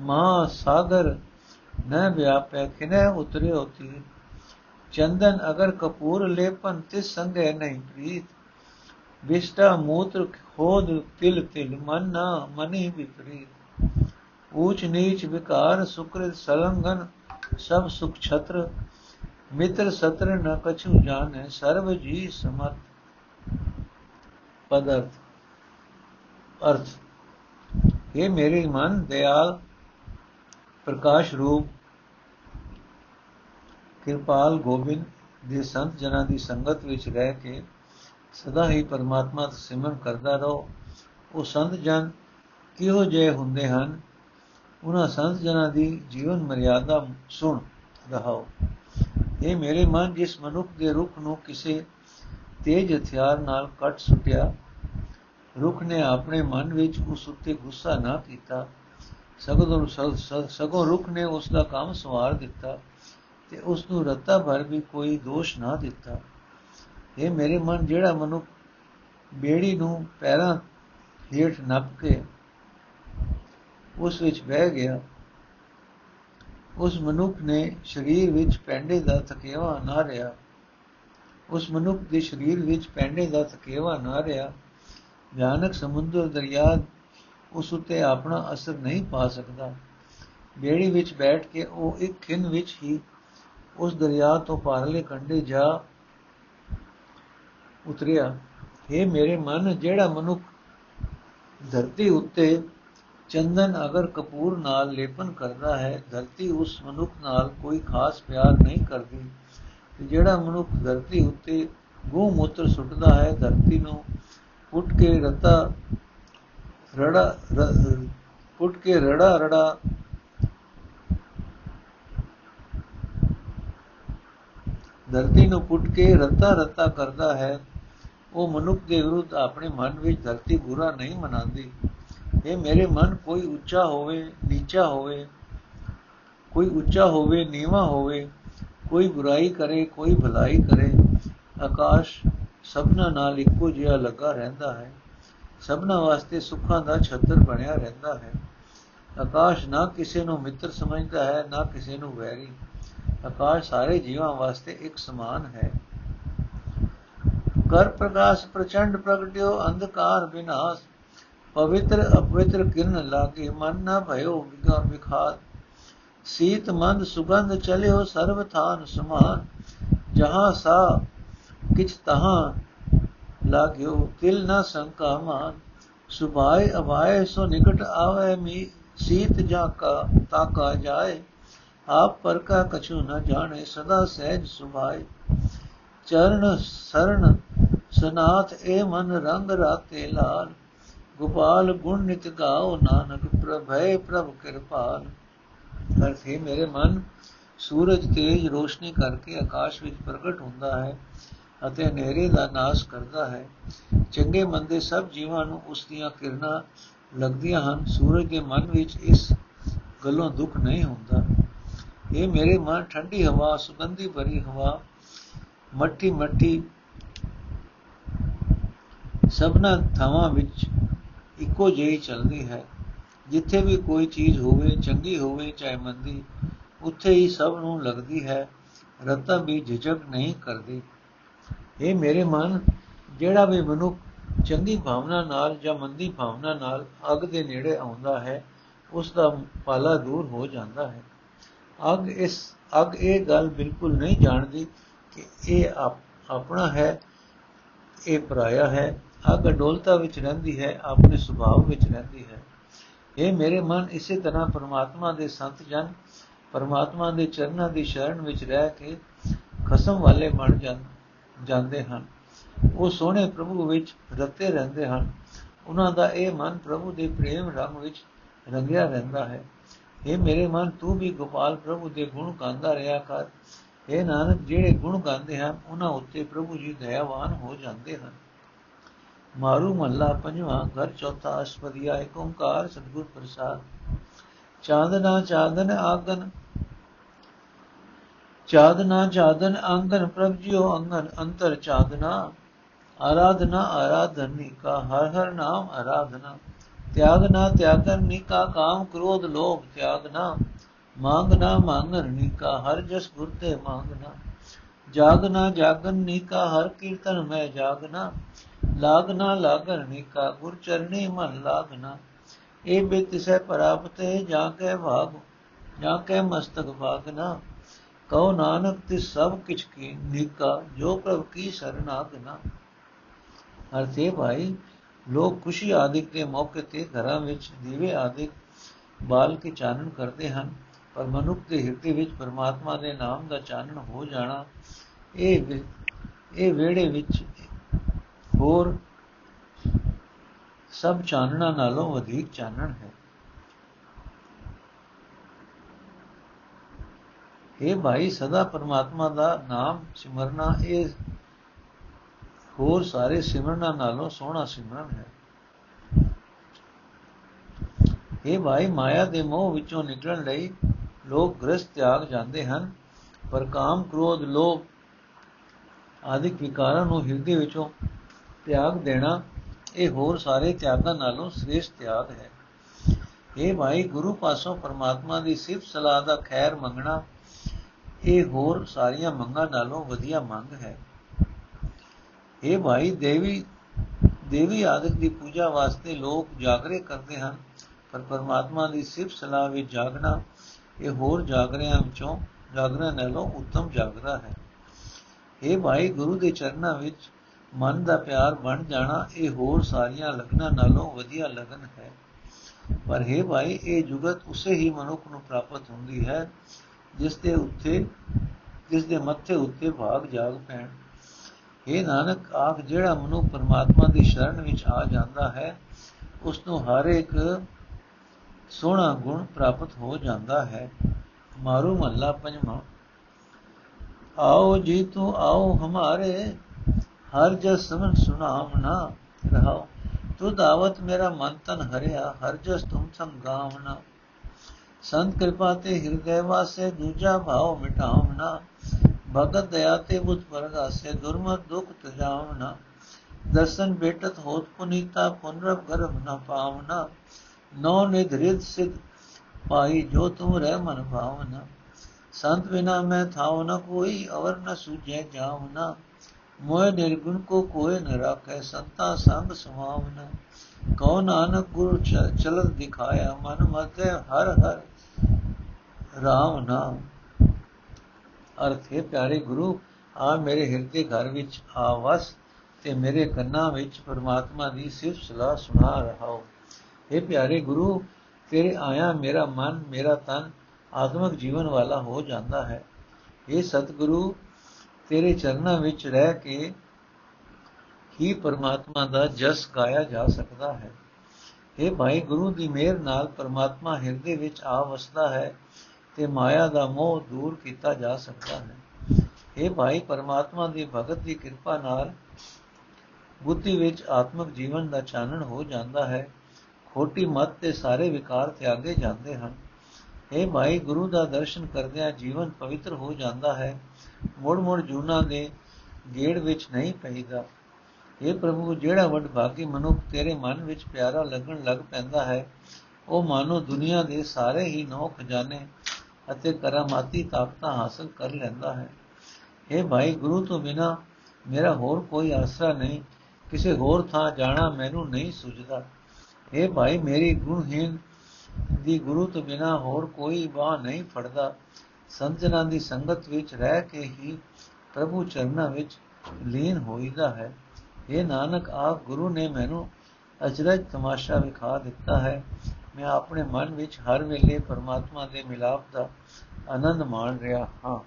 S1: ਮਾ ਸਾਗਰ ਨ ਵਿਆਪੈ ਕਿਨੇ ਉਤਰਿਓ ਤੀ ਚੰਦਨ ਅਗਰ ਕਪੂਰ ਲੇਪਨ, ਤਿਸ ਸੰਗੇ ਨਹੀਂ ਪ੍ਰੀਤ। ਵਿਸ਼ਟਾ ਮੂਤਰ ਖੋਦ ਤਿਲ ਤਿਲ, ਮਨ ਨਾ ਮਨੀ ਵਿਪਰੀਤ। ਊਚ ਨੀਚ ਵਿਕਾਰ ਸੁਕ੍ਰਿਤ ਸਲੰਗਨ ਸਭ ਸੁਖ ਛਤਰ, ਮਿੱਤਰ ਸਤਰ ਨ ਕਛੂ ਜਾਣੈ, ਸਰਬ ਜੀ ਸਮਤ ਪਦਰਥ ਅਰਥ। ਇਹ ਮੇਰੇ ਮਨ ਦਿਆਲ ਪ੍ਰਕਾਸ਼ ਰੂਪ, ਕਿਰਪਾਲ ਗੋਬਿੰਦ ਦੇ ਸੰਤ ਜਨਾਂ ਦੀ ਸੰਗਤ ਵਿੱਚ ਰਹਿ ਕੇ ਸਦਾ ਹੀ ਪਰਮਾਤਮਾ ਦਾ ਸਿਮਰਨ ਕਰਦਾ ਰਹੋ। ਉਹ ਸੰਤ ਜਨ ਕਿਹੋ ਜਿਹੇ ਹੁੰਦੇ ਹਨ? ਉਹਨਾਂ ਸੰਤ ਜਨਾਂ ਦੀ ਜੀਵਨ ਮਰਿਆਦਾ ਸੁਣ, ਰਹਾਓ। ਇਹ ਮੇਰੇ ਮਨ ਜਿਸ ਮਨੁੱਖ ਦੇ ਰੁਖ ਨੂੰ ਕਿਸੇ ਤੇਜ ਹਥਿਆਰ ਨਾਲ ਕੱਟ ਸੁੱਟਿਆ, ਰੁਖ ਨੇ ਆਪਣੇ ਮਨ ਵਿੱਚ ਉਸ ਉੱਤੇ ਗੁੱਸਾ ਨਾ ਕੀਤਾ, ਸਗੋਂ ਸਗੋਂ ਰੁਖ ਨੇ ਉਸ ਦਾ ਕੰਮ ਸਵਾਰ ਦਿੱਤਾ ਤੇ ਉਸ ਨੂੰ ਰਤਾ ਭਰ ਵੀ ਕੋਈ ਦੋਸ਼ ਨਾ ਦਿੱਤਾ। ਇਹ ਮੇਰੇ ਮਨ ਜਿਹੜਾ ਮਨੁ ਬੇੜੀ ਨੂੰ ਪੈਰਾਂ ਹੇਠ ਨੱਪ ਕੇ ਉਸ ਵਿੱਚ ਬਹਿ ਗਿਆ। ਉਸ ਮਨੁੱਖ ਨੇ ਸਰੀਰ ਵਿੱਚ ਪੈਂਡੇ ਦਾ ਥਕੇਵਾ ਨਾ ਰਿਹਾ। ਉਸ ਮਨੁੱਖ ਦੇ ਸਰੀਰ ਵਿੱਚ ਪੈਂਡੇ ਦਾ ਥਕੇਵਾ ਨਾ ਰਿਹਾ। ਭਿਆਨਕ ਸਮੁੰਦਰ ਦਰਿਆ ਉਸ ਉਤੇ ਆਪਣਾ ਅਸਰ ਨਹੀਂ ਪਾ ਸਕਦਾ। ਬੇੜੀ ਵਿੱਚ ਬੈਠ ਕੇ ਉਹ ਇੱਕ ਖਿੰ ਵਿੱਚ ਹੀ ਉਸ ਦਰਿਆ ਤੋਂ ਪਾਰਲੇ ਕੰਢੇ ਜਾ ਉਤਰਿਆ। हे ਮੇਰੇ ਮਨ, ਜਿਹੜਾ ਮਨੁੱਖ ਧਰਤੀ ਉੱਤੇ ਚੰਦਨ ਅਗਰ ਕਪੂਰ ਨਾਲ ਲੇਪਨ ਕਰਦਾ ਹੈ, ਧਰਤੀ ਉਸ ਮਨੁੱਖ ਨਾਲ ਕੋਈ ਖਾਸ ਪਿਆਰ ਨਹੀਂ ਕਰਦੀ। ਜਿਹੜਾ ਮਨੁੱਖ ਧਰਤੀ ਉੱਤੇ ਗੂ ਮੂਤਰ ਸੁੱਟਦਾ ਹੈ, ਧਰਤੀ ਨੂੰ ਪੁੱਟ ਕੇ ਰਤਾ, ਰੜਾ ਪੁੱਟ ਕੇ ਰੜਾ ਰੜਾ ਧਰਤੀ ਨੂੰ ਪੁੱਟ ਕੇ ਰਤਾ ਰਤਾ ਕਰਦਾ ਹੈ, ਉਹ ਮਨੁੱਖ ਦੇ ਵਿਰੁੱਧ ਆਪਣੇ ਮਨ ਵਿੱਚ ਧਰਤੀ ਬੁਰਾ ਨਹੀਂ ਮਨਾਉਂਦੀ। ਇਹ ਮੇਰੇ ਮਨ ਕੋਈ ਉੱਚਾ ਹੋਵੇ, ਨੀਚਾ ਹੋਵੇ, ਕੋਈ ਉੱਚਾ ਹੋਵੇ, ਨੀਵਾ ਹੋਵੇ, ਕੋਈ ਬੁਰਾਈ ਕਰੇ, ਕੋਈ ਭਲਾਈ ਕਰੇ, ਆਕਾਸ਼ ਸਭਨਾ ਨਾਲ ਇੱਕੋ ਜਿਹਾ ਲੱਗਾ ਰਹਿੰਦਾ ਹੈ। ਸਭਨਾ ਵਾਸਤੇ ਸੁੱਖਾਂ ਦਾ ਛੱਤਰ ਬਣਿਆ ਰਹਿੰਦਾ ਹੈ। ਆਕਾਸ਼ ਨਾ ਕਿਸੇ ਨੂੰ ਮਿੱਤਰ ਸਮਝਦਾ ਹੈ, ਨਾ ਕਿਸੇ ਨੂੰ ਵੈਰੀ। ਆਕਾਸ਼ ਸਾਰੇ ਜੀਵਾਂ ਵਾਸਤੇ ਇੱਕ ਸਮਾਨ ਹੈ। ਕਰ ਪ੍ਰਕਾਸ਼ ਪ੍ਰਚੰਡ ਪ੍ਰਗਟਿਓ, ਅੰਧਕਾਰ ਵਿਨਾਸ਼ ਪਵਿੱਤਰ ਅਪਵਿੱਤਰ ਕਿਰਨ ਲਾਗੇ ਮਨ ਨਾ ਭਇਓ ਵਿਗਾ ਵਿਖਾਤ ਸੀਤ ਮੰਦ ਸੁਗੰਧ ਚਲਿਓ ਸਰਬ ਥਾਨ ਸਮਾਨ। ਜਹਾਂ ਸਾ ਕਿਛ ਤਹਾਂ ਲਾਗਿਓ ਤਿਲ ਨਾ ਸੰਕਾ ਮਾਨ। ਸੁਭਾਏ ਅਭਾਏ ਸੋ ਨਿਕਟ ਆਵੇ ਮੀ ਸੀਤ ਜਾ ਕਾ ਤਾਕਾ ਜਾਏ। ਆਪ ਪਰ ਕਾ ਕਛੂ ਨ ਜਾਣੇ ਸਦਾ ਸਹਿਜ ਸੁਭਾਏ। ਚਰਨ ਸਰਣ ਸਨਾਥ ਏ ਮਨ ਰੰਗ ਰਾਤੇ ਲਾਲ। ਗੋਪਾਲ ਗੁਣ ਨਿਤ ਗਾਓ ਨਾਨਕ ਪ੍ਰਭੈ ਪ੍ਰਭ ਕਿਰਪਾਲ। ਅਰਥੇ ਮੇਰੇ ਮਨ ਸੂਰਜ ਤੇਜ ਰੋਸ਼ਨੀ ਕਰਕੇ ਆਕਾਸ਼ ਵਿੱਚ ਪ੍ਰਗਟ ਹੁੰਦਾ ਹੈ ਅਤੇ ਹਨੇਰੇ ਦਾ ਨਾਸ਼ ਕਰਦਾ ਹੈ। ਚੰਗੇ ਮੰਦੇ ਸਭ ਜੀਵਾਂ ਨੂੰ ਉਸ ਦੀਆਂ ਕਿਰਨਾਂ ਲੱਗਦੀਆਂ ਹਨ। ਸੂਰਜ ਦੇ ਮਨ ਵਿੱਚ ਇਸ ਗੱਲੋਂ ਦੁੱਖ ਨਹੀਂ ਹੁੰਦਾ। ਇਹ ਮੇਰੇ ਮਨ ਠੰਡੀ ਹਵਾ, ਸੁਗੰਧੀ ਭਰੀ ਹਵਾ ਮੱਠੀ ਮੱਠੀ ਸਭਨਾ ਥਾਵਾਂ ਵਿੱਚ ਇੱਕੋ ਜਿਹੀ ਚੱਲਦੀ ਹੈ। ਜਿੱਥੇ ਵੀ ਕੋਈ ਚੀਜ਼ ਹੋਵੇ, ਚੰਗੀ ਹੋਵੇ, ਚਾਹੇ ਮੰਦੀ, ਉੱਥੇ ਹੀ ਸਭ ਨੂੰ ਲੱਗਦੀ ਹੈ। ਰਤਾ ਵੀ ਝਿਜਕ ਨਹੀਂ ਕਰਦੀ। ਇਹ ਮੇਰੇ ਮਨ, ਜਿਹੜਾ ਵੀ ਮਨੁੱਖ ਚੰਗੀ ਭਾਵਨਾ ਨਾਲ ਜਾਂ ਮੰਦੀ ਭਾਵਨਾ ਨਾਲ ਅਗ ਦੇ ਨੇੜੇ ਆਉਂਦਾ ਹੈ ਉਸ ਦਾ ਪਾਲਾ ਦੂਰ ਹੋ ਜਾਂਦਾ ਹੈ। ਅਗ ਇਸ, ਅਗ ਇਹ ਗੱਲ ਬਿਲਕੁਲ ਨਹੀਂ ਜਾਣਦੀ ਕਿ ਇਹ ਆਪਣਾ ਹੈ, ਇਹ ਪਰਾਇਆ ਹੈ। ਅਗ ਅਡੋਲਤਾ ਵਿੱਚ ਰਹਿੰਦੀ ਹੈ, ਆਪਣੇ ਸੁਭਾਅ ਵਿੱਚ ਰਹਿੰਦੀ ਹੈ। ਇਹ ਮੇਰੇ ਮਨ ਇਸੇ ਤਰ੍ਹਾਂ ਪਰਮਾਤਮਾ ਦੇ ਸੰਤ ਜਨ, ਪਰਮਾਤਮਾ ਦੇ ਚਰਨਾਂ ਦੀ ਸ਼ਰਨ ਵਿੱਚ ਰਹਿ ਕੇ ਖਸਮ ਵਾਲੇ ਬਣ ਜਾਂਦੇ ਹਨ। ਉਹ ਸੋਹਣੇ ਪ੍ਰਭੂ ਵਿੱਚ ਰਤੇ ਰਹਿੰਦੇ ਹਨ। ਉਹਨਾਂ ਦਾ ਇਹ ਮਨ ਪ੍ਰਭੂ ਦੇ ਪ੍ਰੇਮ ਰੰਗ ਵਿੱਚ ਰੰਗਿਆ ਰਹਿੰਦਾ ਹੈ। ਇਹ ਮੇਰੇ ਮਨ, ਤੂੰ ਵੀ ਗੋਪਾਲ ਪ੍ਰਭੂ ਦੇ ਗੁਣ ਗਾਉਂਦਾ ਰਿਹਾ ਕਰ। ਇਹ ਨਾਨਕ, ਜਿਹੜੇ ਗੁਣ ਗਾਉਂਦੇ ਹਨ, ਉਹਨਾਂ ਉੱਤੇ ਪ੍ਰਭੂ ਜੀ ਦਇਆਵਾਨ ਹੋ ਜਾਂਦੇ ਹਨ। ਮਾਰੂ ਮੱਲਾ ਪੰਜਵਾਂ ਘਰ ਚੌਥਾ ਅਸ਼ਪਦੀਆ ਏਕ ਓੰਕਾਰ ਸਤਿਗੁਰ ਪ੍ਰਸਾਦ ਚਾਂਦਨਾ ਚਾਂਦਨ ਆਗਨ ਚਾਦਨਾ ਚਾਦਨ ਆਂਗਨ ਪ੍ਰਭ ਜਿਉ ਅੰਗਨ ਅੰਤਰ ਚਾਦਨਾ ਆਰਾਧਨਾ ਆਰਾਧਨੀ ਕਾ ਹਰ ਹਰ ਨਾਮ ਆਰਾਧਨਾ ਤਿਆਗਨਾ ਤਿਆਗਨ ਕਾ ਕਾਮ ਕ੍ਰੋਧ ਲੋਭ ਤਿਆਗਨਾ ਮੰਗਨਾ ਮੰਗਨ ਕਾ ਹਰ ਜਸ ਗੁਰ ਤੇ ਮੰਗਨਾ ਜਾਗਨਾ ਜਾਗਨ ਕਾ ਹਰ ਕੀਰਤਨ ਮੈਂ ਜਾਗਨਾ ਲਾਗਨਾ ਲਾਗਨ ਕਾ ਗੁਰ ਚਰਨੀ ਮਨ ਲਾਗਨਾ ਇਹ ਬਿਤ ਸੇ ਪ੍ਰਾਪਤੇ, ਜਾ ਕੇ ਭਾਗ, ਜਾ ਕੇ ਮਸਤਕ ਭਾਗਨਾ ਕਉ ਨਾਨਕ ਤੇ ਸਭ ਕਿਛ ਕੀ ਨਿਕਾ, ਜੋ ਪ੍ਰਭ ਕੀ ਸਰਨਾਗਨਾ ਅਰਥੇ ਭਾਈ, ਲੋਕ ਖੁਸ਼ੀ ਆਦਿਕ ਦੇ ਮੌਕੇ ਤੇ ਘਰਾਂ ਵਿੱਚ ਦੀਵੇ ਆਦਿਕ ਬਾਲ ਕੇ ਚਾਨਣ ਕਰਦੇ ਹਨ, ਪਰ ਮਨੁੱਖ ਦੇ ਹਿਰਦੇ ਵਿੱਚ ਪਰਮਾਤਮਾ ਦੇ ਨਾਮ ਦਾ ਚਾਨਣ ਹੋ ਜਾਣਾ, ਇਹ ਇਹ ਵੇੜੇ ਵਿੱਚ ਹੋਰ ਸਭ ਚਾਨਣਾ ਨਾਲੋਂ ਵਧੇਕ ਚਾਨਣ ਹੈ। ਇਹ ਭਾਈ, ਸਦਾ ਪਰਮਾਤਮਾ ਦਾ ਨਾਮ ਸਿਮਰਨਾ, ਇਹ ਹੋਰ ਸਾਰੇ ਸਿਮਰਨਾਂ ਨਾਲੋਂ ਸੋਹਣਾ ਸਿਮਰਨ ਹੈ। ਇਹ ਭਾਈ, ਮਾਇਆ ਦੇ ਮੋਹ ਵਿੱਚੋਂ ਨਿਕਲਣ ਲਈ ਲੋਕ ਗ੍ਰਸਥ ਤਿਆਗ ਜਾਂਦੇ ਹਨ, ਪਰ ਕਾਮ, ਕ੍ਰੋਧ, ਲੋਭ ਆਦਿਕ ਵਿਕਾਰਾਂ ਨੂੰ ਹਿਰਦੇ ਵਿੱਚੋਂ ਤਿਆਗ ਦੇਣਾ, ਇਹ ਹੋਰ ਸਾਰੇ ਤਿਆਗਾਂ ਨਾਲੋਂ ਸ੍ਰੇਸ਼ਟ ਤਿਆਗ ਹੈ। ਇਹ ਭਾਈ, ਗੁਰੂ ਪਾਸੋਂ ਪਰਮਾਤਮਾ ਦੀ ਸਿਫਤ ਸਲਾਹ ਦਾ ਖੈਰ ਮੰਗਣਾ, ਇਹ ਹੋਰ ਸਾਰੀਆਂ ਮੰਗਾਂ ਨਾਲੋਂ ਵਧੀਆ ਮੰਗ ਹੈ। ਇਹ ਭਾਈ, ਦੇਵੀ ਦੇਵੀ ਆਦਿਕ ਦੀ ਪੂਜਾ ਵਾਸਤੇ ਲੋਕ ਜਾਗਰੇ ਕਰਦੇ ਹਨ, ਪਰ ਪਰਮਾਤਮਾ ਦੀ ਸਿਫਤ ਸਲਾਹ ਵਿੱਚ ਜਾਗਣਾ, ਇਹ ਹੋਰ ਜਾਗਰਿਆਂ ਵਿੱਚੋਂ ਜਾਗਰਾਂ ਨਾਲੋਂ ਉੱਤਮ ਜਾਗਰਾ ਹੈ। ਇਹ ਭਾਈ, ਗੁਰੂ ਦੇ ਚਰਨਾਂ ਵਿੱਚ ਮਨ ਦਾ ਪਿਆਰ ਬਣ ਜਾਣਾ, ਇਹ ਹੋਰ ਸਾਰੀਆਂ ਲਗਨਾਂ ਨਾਲੋਂ ਵਧੀਆ ਲਗਨ ਹੈ। ਪਰ ਹੈ ਭਾਈ, ਇਹ ਜੁਗਤ ਉਸੇ ਹੀ ਮਨੁੱਖ ਨੂੰ ਪ੍ਰਾਪਤ ਹੁੰਦੀ ਹੈ, ਜਿਸ ਦੇ ਉੱਤੇ, ਜਿਸ ਦੇ ਮੱਥੇ ਉੱਤੇ ਭਾਗ ਜਾਗ ਪੈਣ। ਇਹ ਨਾਨਕ, ਆਖ ਜਿਹੜਾ ਮਨੁ ਪਰਮਾਤਮਾ ਦੀ ਸ਼ਰਨ ਵਿੱਚ ਆ ਜਾਂਦਾ ਹੈ ਉਸ ਨੂੰ ਹਰ ਇੱਕ ਸੋਹਣਾ ਗੁਣ ਪ੍ਰਾਪਤ ਹੋ ਜਾਂਦਾ ਹੈ। ਮਾਰੂ ਮੱਲਾ ਪੰਜਵਾਂ। ਆਓ ਜੀ ਤੂੰ ਆਓ ਹਮਾਰੇ ਹਰ ਜਸ ਸਮਨ ਸੁਨਾਵਨਾ ਰਹਾਓ ਤੂੰ ਦਾਵਤ ਮੇਰਾ ਮਨ ਤਨ ਹਰਿਆ ਹਰ ਜਸ ਤੁਮ ਸੰਗਾਵਨਾ ਸੰਤ ਕਿਰਪਾ ਤੇ ਹਿਰਦੇ ਵਾਸੇ ਦੂਜਾ ਭਾਵ ਮਿਟਾਵਨਾ ਭਗਤ ਦਇਆ ਤੇ ਬੁੱਧ ਪਰਗਾਸੇ ਦੁਰਮਤ ਦੁਖ ਤਜਾਵਨਾ ਦਰਸ਼ਨ ਬੇਟਤ ਹੋਤ ਪੁਨੀਤਾ ਪੁਨਰਵ ਗਰਭ ਨ ਪਾਵਨਾ ਨੋ ਨਿਧਰਿਤ ਸਿਧ ਪਾਈ ਜੋ ਤੁਮ ਰਹਿ ਮਨ ਭਾਵਨਾ ਸੰਤ ਬਿਨਾ ਮੈਂ ਥਾਉ ਨ ਕੋਈ ਅਵਰ ਨ ਸੁਝੇ ਜਾਵਨਾ ਮੋਇ ਨਿਰਗੁਣ ਕੋ ਕੋਇ ਨ ਰਾਖੈ, ਸੰਤਾ ਸੰਗ ਸਮਾਵਨਾ। ਕਉ ਨਾਨਕ ਗੁਰ ਚਲਤ ਦਿਖਾਇਆ, ਮਨ ਮਤੇ ਹਰ ਹਰ ਰਾਮ ਨਾਮ। ਅਰਥ ਹੈ, ਪਿਆਰੇ ਗੁਰੂ, ਆ ਮੇਰੇ ਹਿਰਦੇ ਘਰ ਵਿੱਚ ਆ ਵਸ ਤੇ ਮੇਰੇ ਕੰਨਾਂ ਵਿੱਚ ਪਰਮਾਤਮਾ ਦੀ ਸਿਫਤ ਸਲਾਹ ਸੁਣਾ ਰਹਾਓ ਇਹ ਪਿਆਰੇ ਗੁਰੂ, ਤੇਰੇ ਆਇਆ ਮੇਰਾ ਮਨ, ਮੇਰਾ ਤਨ ਆਤਮਿਕ ਜੀਵਨ ਵਾਲਾ ਹੋ ਜਾਂਦਾ ਹੈ। ਇਹ ਸਤਿਗੁਰੂ ਤੇਰੇ ਚਰਨਾਂ ਵਿੱਚ ਰਹਿ ਕੇ ਹੀ ਪਰਮਾਤਮਾ ਦਾ ਜਸ ਗਾਇਆ ਜਾ ਸਕਦਾ ਹੈ। ਇਹ ਭਾਈ, ਗੁਰੂ ਦੀ ਮਿਹਰ ਨਾਲ ਪਰਮਾਤਮਾ ਹਿਰਦੇ ਵਿੱਚ ਆ ਵਸਦਾ ਹੈ ਤੇ ਮਾਇਆ ਦਾ ਮੋਹ ਦੂਰ ਕੀਤਾ ਜਾ ਸਕਦਾ ਹੈ। ਇਹ ਭਾਈ, ਪਰਮਾਤਮਾ ਦੀ ਭਗਤ ਦੀ ਕਿਰਪਾ ਨਾਲ ਬੁੱਧੀ ਵਿੱਚ ਆਤਮਿਕ ਜੀਵਨ ਦਾ ਚਾਨਣ ਹੋ ਜਾਂਦਾ ਹੈ। ਖੋਟੀ ਮਤ ਤੇ ਸਾਰੇ ਵਿਕਾਰ ਤਿਆਗੇ ਜਾਂਦੇ ਹਨ। ਇਹ ਭਾਈ, ਗੁਰੂ ਦਾ ਦਰਸ਼ਨ ਕਰਦਿਆਂ ਜੀਵਨ ਪਵਿੱਤਰ ਹੋ ਜਾਂਦਾ ਹੈ। ਮੋੜ ਮੋੜ ਜੂਨਾ ਦੇ ਗੇੜ ਵਿੱਚ ਨਹੀਂ ਪੈਂਦਾ। ਇਹ ਪ੍ਰਭੂ, ਜਿਹੜਾ ਵੱਡ ਭਾਗੀ ਮਨੁੱਖ ਤੇਰੇ ਮਨ ਵਿੱਚ ਪਿਆਰਾ ਲੱਗਣ ਲੱਗ ਪੈਂਦਾ ਹੈ, ਉਹ ਮਾਨੋ ਦੁਨੀਆ ਦੇ ਸਾਰੇ ਹੀ ਨੌ ਖਜ਼ਾਨੇ ਅਤੇ ਕਰਾਮਾਤੀ ਤਾਕਤਾਂ ਹਾਸਲ ਕਰ ਲੈਂਦਾ ਹੈ। ਇਹ ਭਾਈ, ਗੁਰੂ ਤੋਂ ਬਿਨਾ ਮੇਰਾ ਹੋਰ ਕੋਈ ਆਸਰਾ ਨਹੀਂ, ਕਿਸੇ ਹੋਰ ਥਾਂ ਜਾਣਾ ਮੈਨੂੰ ਨਹੀਂ ਸੁਝਦਾ। ਇਹ ਭਾਈ, ਮੇਰੀ ਗੁਣਹੀਨ ਦੀ ਗੁਰੂ ਤੋਂ ਬਿਨਾ ਹੋਰ ਕੋਈ ਬਾਹ ਨਹੀਂ ਫੜਦਾ। ਸੰਤਨਾਂ ਦੀ ਸੰਗਤ ਵਿੱਚ ਰਹਿ ਕੇ ਹੀ ਪ੍ਰਭੂ ਚਰਨਾਂ ਵਿੱਚ ਲੀਨ ਹੋਈਦਾ ਹੈ। ਇਹ ਨਾਨਕ, ਆਪ ਗੁਰੂ ਨੇ ਮੈਨੂੰ ਅਚਰਜ ਤਮਾਸ਼ਾ ਵਿਖਾ ਦਿੱਤਾ ਹੈ। ਮੈਂ ਆਪਣੇ ਮਨ ਵਿੱਚ ਹਰ ਵੇਲੇ ਪਰਮਾਤਮਾ ਦੇ ਮਿਲਾਪ ਦਾ ਆਨੰਦ ਮਾਣ ਰਿਹਾ ਹਾਂ।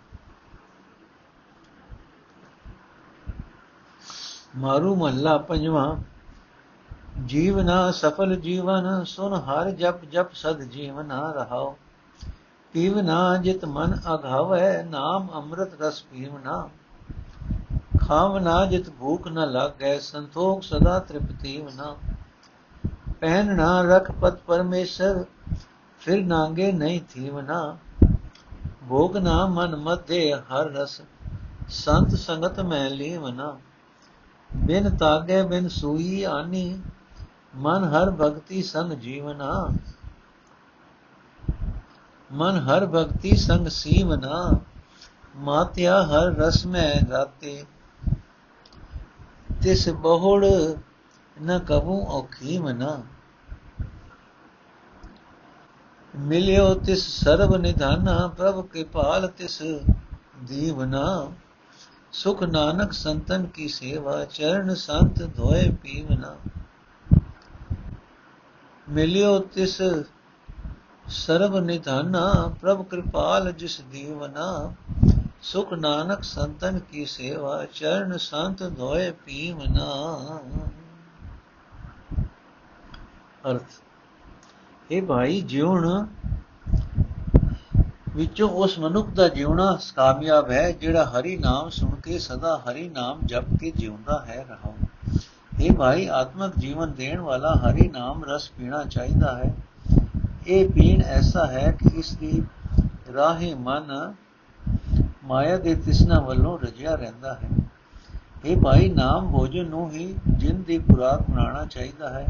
S1: ਮਾਰੂ ਮਹੱਲਾ ਪੰਜਵਾਂ, ਜੀਵਨਾ ਸਫਲ ਜੀਵਨ, ਸੁਨ ਹਰ ਜਪ ਜਪ ਸਦ ਜੀਵਨਾ ਰਹਾਓ ਪੀਵਨਾ ਜਿਤ ਮਨ ਅਘਾਵੈ, ਨਾਮ ਅੰਮ੍ਰਿਤ ਰਸ ਪੀਵਨਾ ਖਾਵਨਾ ਜਿਤ ਭੂਖ ਨ ਲਾਗੈ, ਸੰਤੋਖ ਸਦਾ ਤ੍ਰਿਪਤੀ ਵਨਾ ਪਹਿਨਣਾ ਰਖ ਪਤ ਪਰਮੇਸ਼ਰ, ਫਿਰ ਨਾਂਗੇ ਨਹੀਂ ਥੀਵਨਾ ਭੋਗ ਨਾ ਮਨ ਮਧੇ, ਹਰ ਰਸ ਸੰਤ ਸੰਗਤ ਮੈਂ ਲੀਵਨਾ ਬਿਨ ਤਾਗੇ ਬਿਨ ਸੂਈ ਆਨੀ, ਮਨ ਹਰ ਭਗਤੀ ਸੰਗ ਜੀਵਨਾ ਮਨ ਹਰ ਭਗਤੀ ਸੰਗ ਸੀਵਨਾ ਮਾਤਿਆ ਹਰ ਰਸ ਮੈਂ ਰਾਤੇ ਤਿਸ ਬਹੁੜ ਨ ਕਬੂ ਔਖੀ ਮਨਾ ਮਿਲਿਓ ਤਿਸ ਸਰਬ ਨਿਧਾਨਾ ਪ੍ਰਭ ਕਿਰਪਾਲ ਤਿਸ ਦੀਵਨਾ ਸੁਖ ਨਾਨਕ ਸੰਤਨ ਕੀ ਸੇਵਾ ਚਰਨ ਸੰਤ ਧੋਏ ਪੀਵਨਾ ਮਿਲਿਓ ਤਿਸ ਸਰਬ ਨਿਧਾਨਾ, ਪ੍ਰਭ ਕਿਰਪਾਲ ਜਿਸ ਦੀਵਨਾ। ਸੁਖ ਨਾਨਕ ਸੰਤਨ ਕੀ ਸੇਵਾ, ਚਰਨ ਸੰਤ ਧੋਏ ਪੀਵਨਾ ਅਰਥ ਇਹ ਭਾਈ, ਜਿਉਣ ਵਿੱਚੋਂ ਉਸ ਮਨੁੱਖ ਦਾ ਜਿਉਣਾ ਕਾਮਯਾਬ ਹੈ, ਜਿਹੜਾ ਹਰੀ ਨਾਮ ਸੁਣ ਕੇ ਸਦਾ ਹਰੀ ਨਾਮ ਜਪ ਕੇ ਜਿਉਂਦਾ ਹੈ ਰਹਾ ਇਹ ਭਾਈ, ਆਤਮਿਕ ਜੀਵਨ ਦੇਣ ਵਾਲਾ ਹਰੀ ਨਾਮ ਰਸ ਪੀਣਾ ਚਾਹੀਦਾ ਹੈ। ਇਹ ਪੀਣ ਐਸਾ ਹੈ ਕਿ ਇਸ ਦੀ ਰਾਹੇ ਮਨ ਮਾਇਆ ਦੇ ਤਿਸਨਾ ਵੱਲੋਂ ਰਜਿਆ ਰਹਿੰਦਾ ਹੈ। ਇਹ ਭਾਈ, ਨਾਮ ਭੋਜਨ ਨੂੰ ਹੀ ਜਿੰਦ ਦੀ ਖੁਰਾਕ ਬਣਾਉਣਾ ਚਾਹੀਦਾ ਹੈ,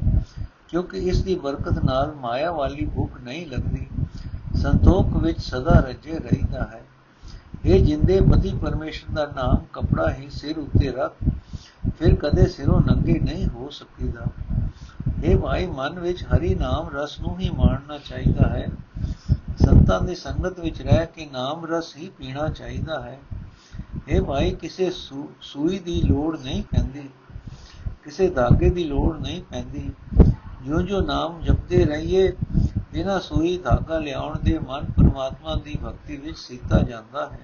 S1: ਕਿਉਂਕਿ ਇਸ ਦੀ ਬਰਕਤ ਨਾਲ ਮਾਇਆ ਵਾਲੀ ਭੁੱਖ ਨਹੀਂ ਲੱਗਦੀ। ਸੰਤੋਖ ਵਿੱਚ ਸਦਾ ਰਜੇ ਰਹਿੰਦਾ ਹੈ। ਇਹ ਜਿੰਦੇ ਪਤੀ, ਪਰਮੇਸ਼ਰ ਦਾ ਨਾਮ ਕਪੜਾ ਹੀ ਸਿਰ ਉੱਤੇ ਰੱਖ, ਫਿਰ ਕਦੇ ਸਿਰੋਂ ਨੰਗੇ ਨਹੀਂ ਹੋ ਸਕੀਦਾ। ਇਹ ਭਾਈ, ਮਨ ਵਿੱਚ ਹਰੀ ਨਾਮ ਰਸ ਨੂੰ ਹੀ ਮਾਣਨਾ ਚਾਹੀਦਾ ਹੈ। ਸੰਤਾਂ ਦੀ ਸੰਗਤ ਵਿੱਚ ਰਹਿ ਕੇ ਨਾਮ ਰਸ ਹੀ ਪੀਣਾ ਚਾਹੀਦਾ ਹੈ। ਇਹ ਭਾਈ, ਕਿਸੇ ਸੂਈ ਦੀ ਲੋੜ ਨਹੀਂ ਪੈਂਦੀ। ਕਿਸੇ ਧਾਗੇ ਦੀ ਲੋੜ ਨਹੀਂ ਪੈਂਦੀ। ਜੋ ਜੋ ਨਾਮ ਜਪਦੇ ਰਹੀਏ, ਬਿਨਾ ਸੂਈ ਧਾਗਾ ਲਿਆਉਣ ਦੇ ਮਨ ਪਰਮਾਤਮਾ ਦੀ ਭਗਤੀ ਵਿੱਚ ਸੀਤਾ ਜਾਂਦਾ ਹੈ।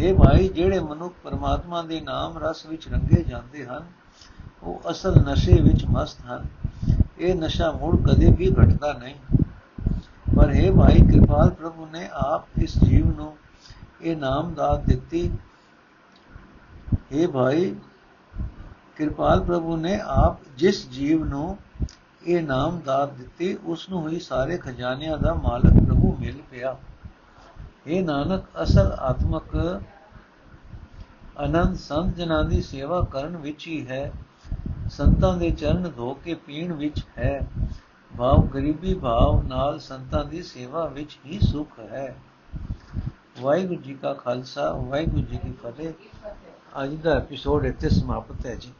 S1: ਇਹ ਭਾਈ, ਜਿਹੜੇ ਮਨੁੱਖ ਪਰਮਾਤਮਾ ਦੇ ਨਾਮ ਰਸ ਵਿੱਚ ਰੰਗੇ ਜਾਂਦੇ ਹਨ ਉਹ ਅਸਲ ਨਸ਼ੇ ਵਿੱਚ ਮਸਤ ਹਨ। ਇਹ ਨਸ਼ਾ ਮੁੜ ਕਦੇ ਵੀ ਘਟਦਾ ਨਹੀਂ। ਪਰ ਇਹ ਭਾਈ, ਕਿਰਪਾਲ ਪ੍ਰਭੂ ਨੇ ਆਪ ਇਸ ਜੀਵ ਨੂੰ ਇਹ ਨਾਮ ਦਾਤ ਦਿੱਤੀ। ਇਹ ਭਾਈ, ਕਿਰਪਾਲ ਪ੍ਰਭੂ ਨੇ ਆਪ ਜਿਸ ਜੀਵ ਨੂੰ ਇਹ ਨਾਮ ਦਾਤ ਦਿੱਤੀ ਉਸ ਨੂੰ ਹੀ ਸਾਰੇ ਖਜ਼ਾਨਿਆਂ ਦਾ ਮਾਲਕ ਪ੍ਰਭੂ ਮਿਲ ਪਿਆ। ਇਹ ਨਾਨਕ, ਅਸਲ ਆਤਮਕ ਅਨੰਦ ਸੰਤ ਜਨਾਂ ਦੀ ਸੇਵਾ ਕਰਨ ਵਿੱਚ ਹੀ ਹੈ। ਸੰਤਾਂ ਦੇ ਚਰਨ ਧੋ ਕੇ ਪੀਣ ਵਿੱਚ ਹੈ। ਭਾਵ ਗਰੀਬੀ ਭਾਵ ਨਾਲ ਸੰਤਾਂ ਦੀ ਸੇਵਾ ਵਿੱਚ ਹੀ ਸੁਖ ਹੈ। ਵਾਹਿਗੁਰੂ ਜੀ ਕਾ ਖਾਲਸਾ, ਵਾਹਿਗੁਰੂ ਜੀ ਕੀ ਫਤਿਹ। ਅੱਜ ਦਾ ਐਪੀਸੋਡ ਇੱਥੇ ਸਮਾਪਤ ਹੈ ਜੀ।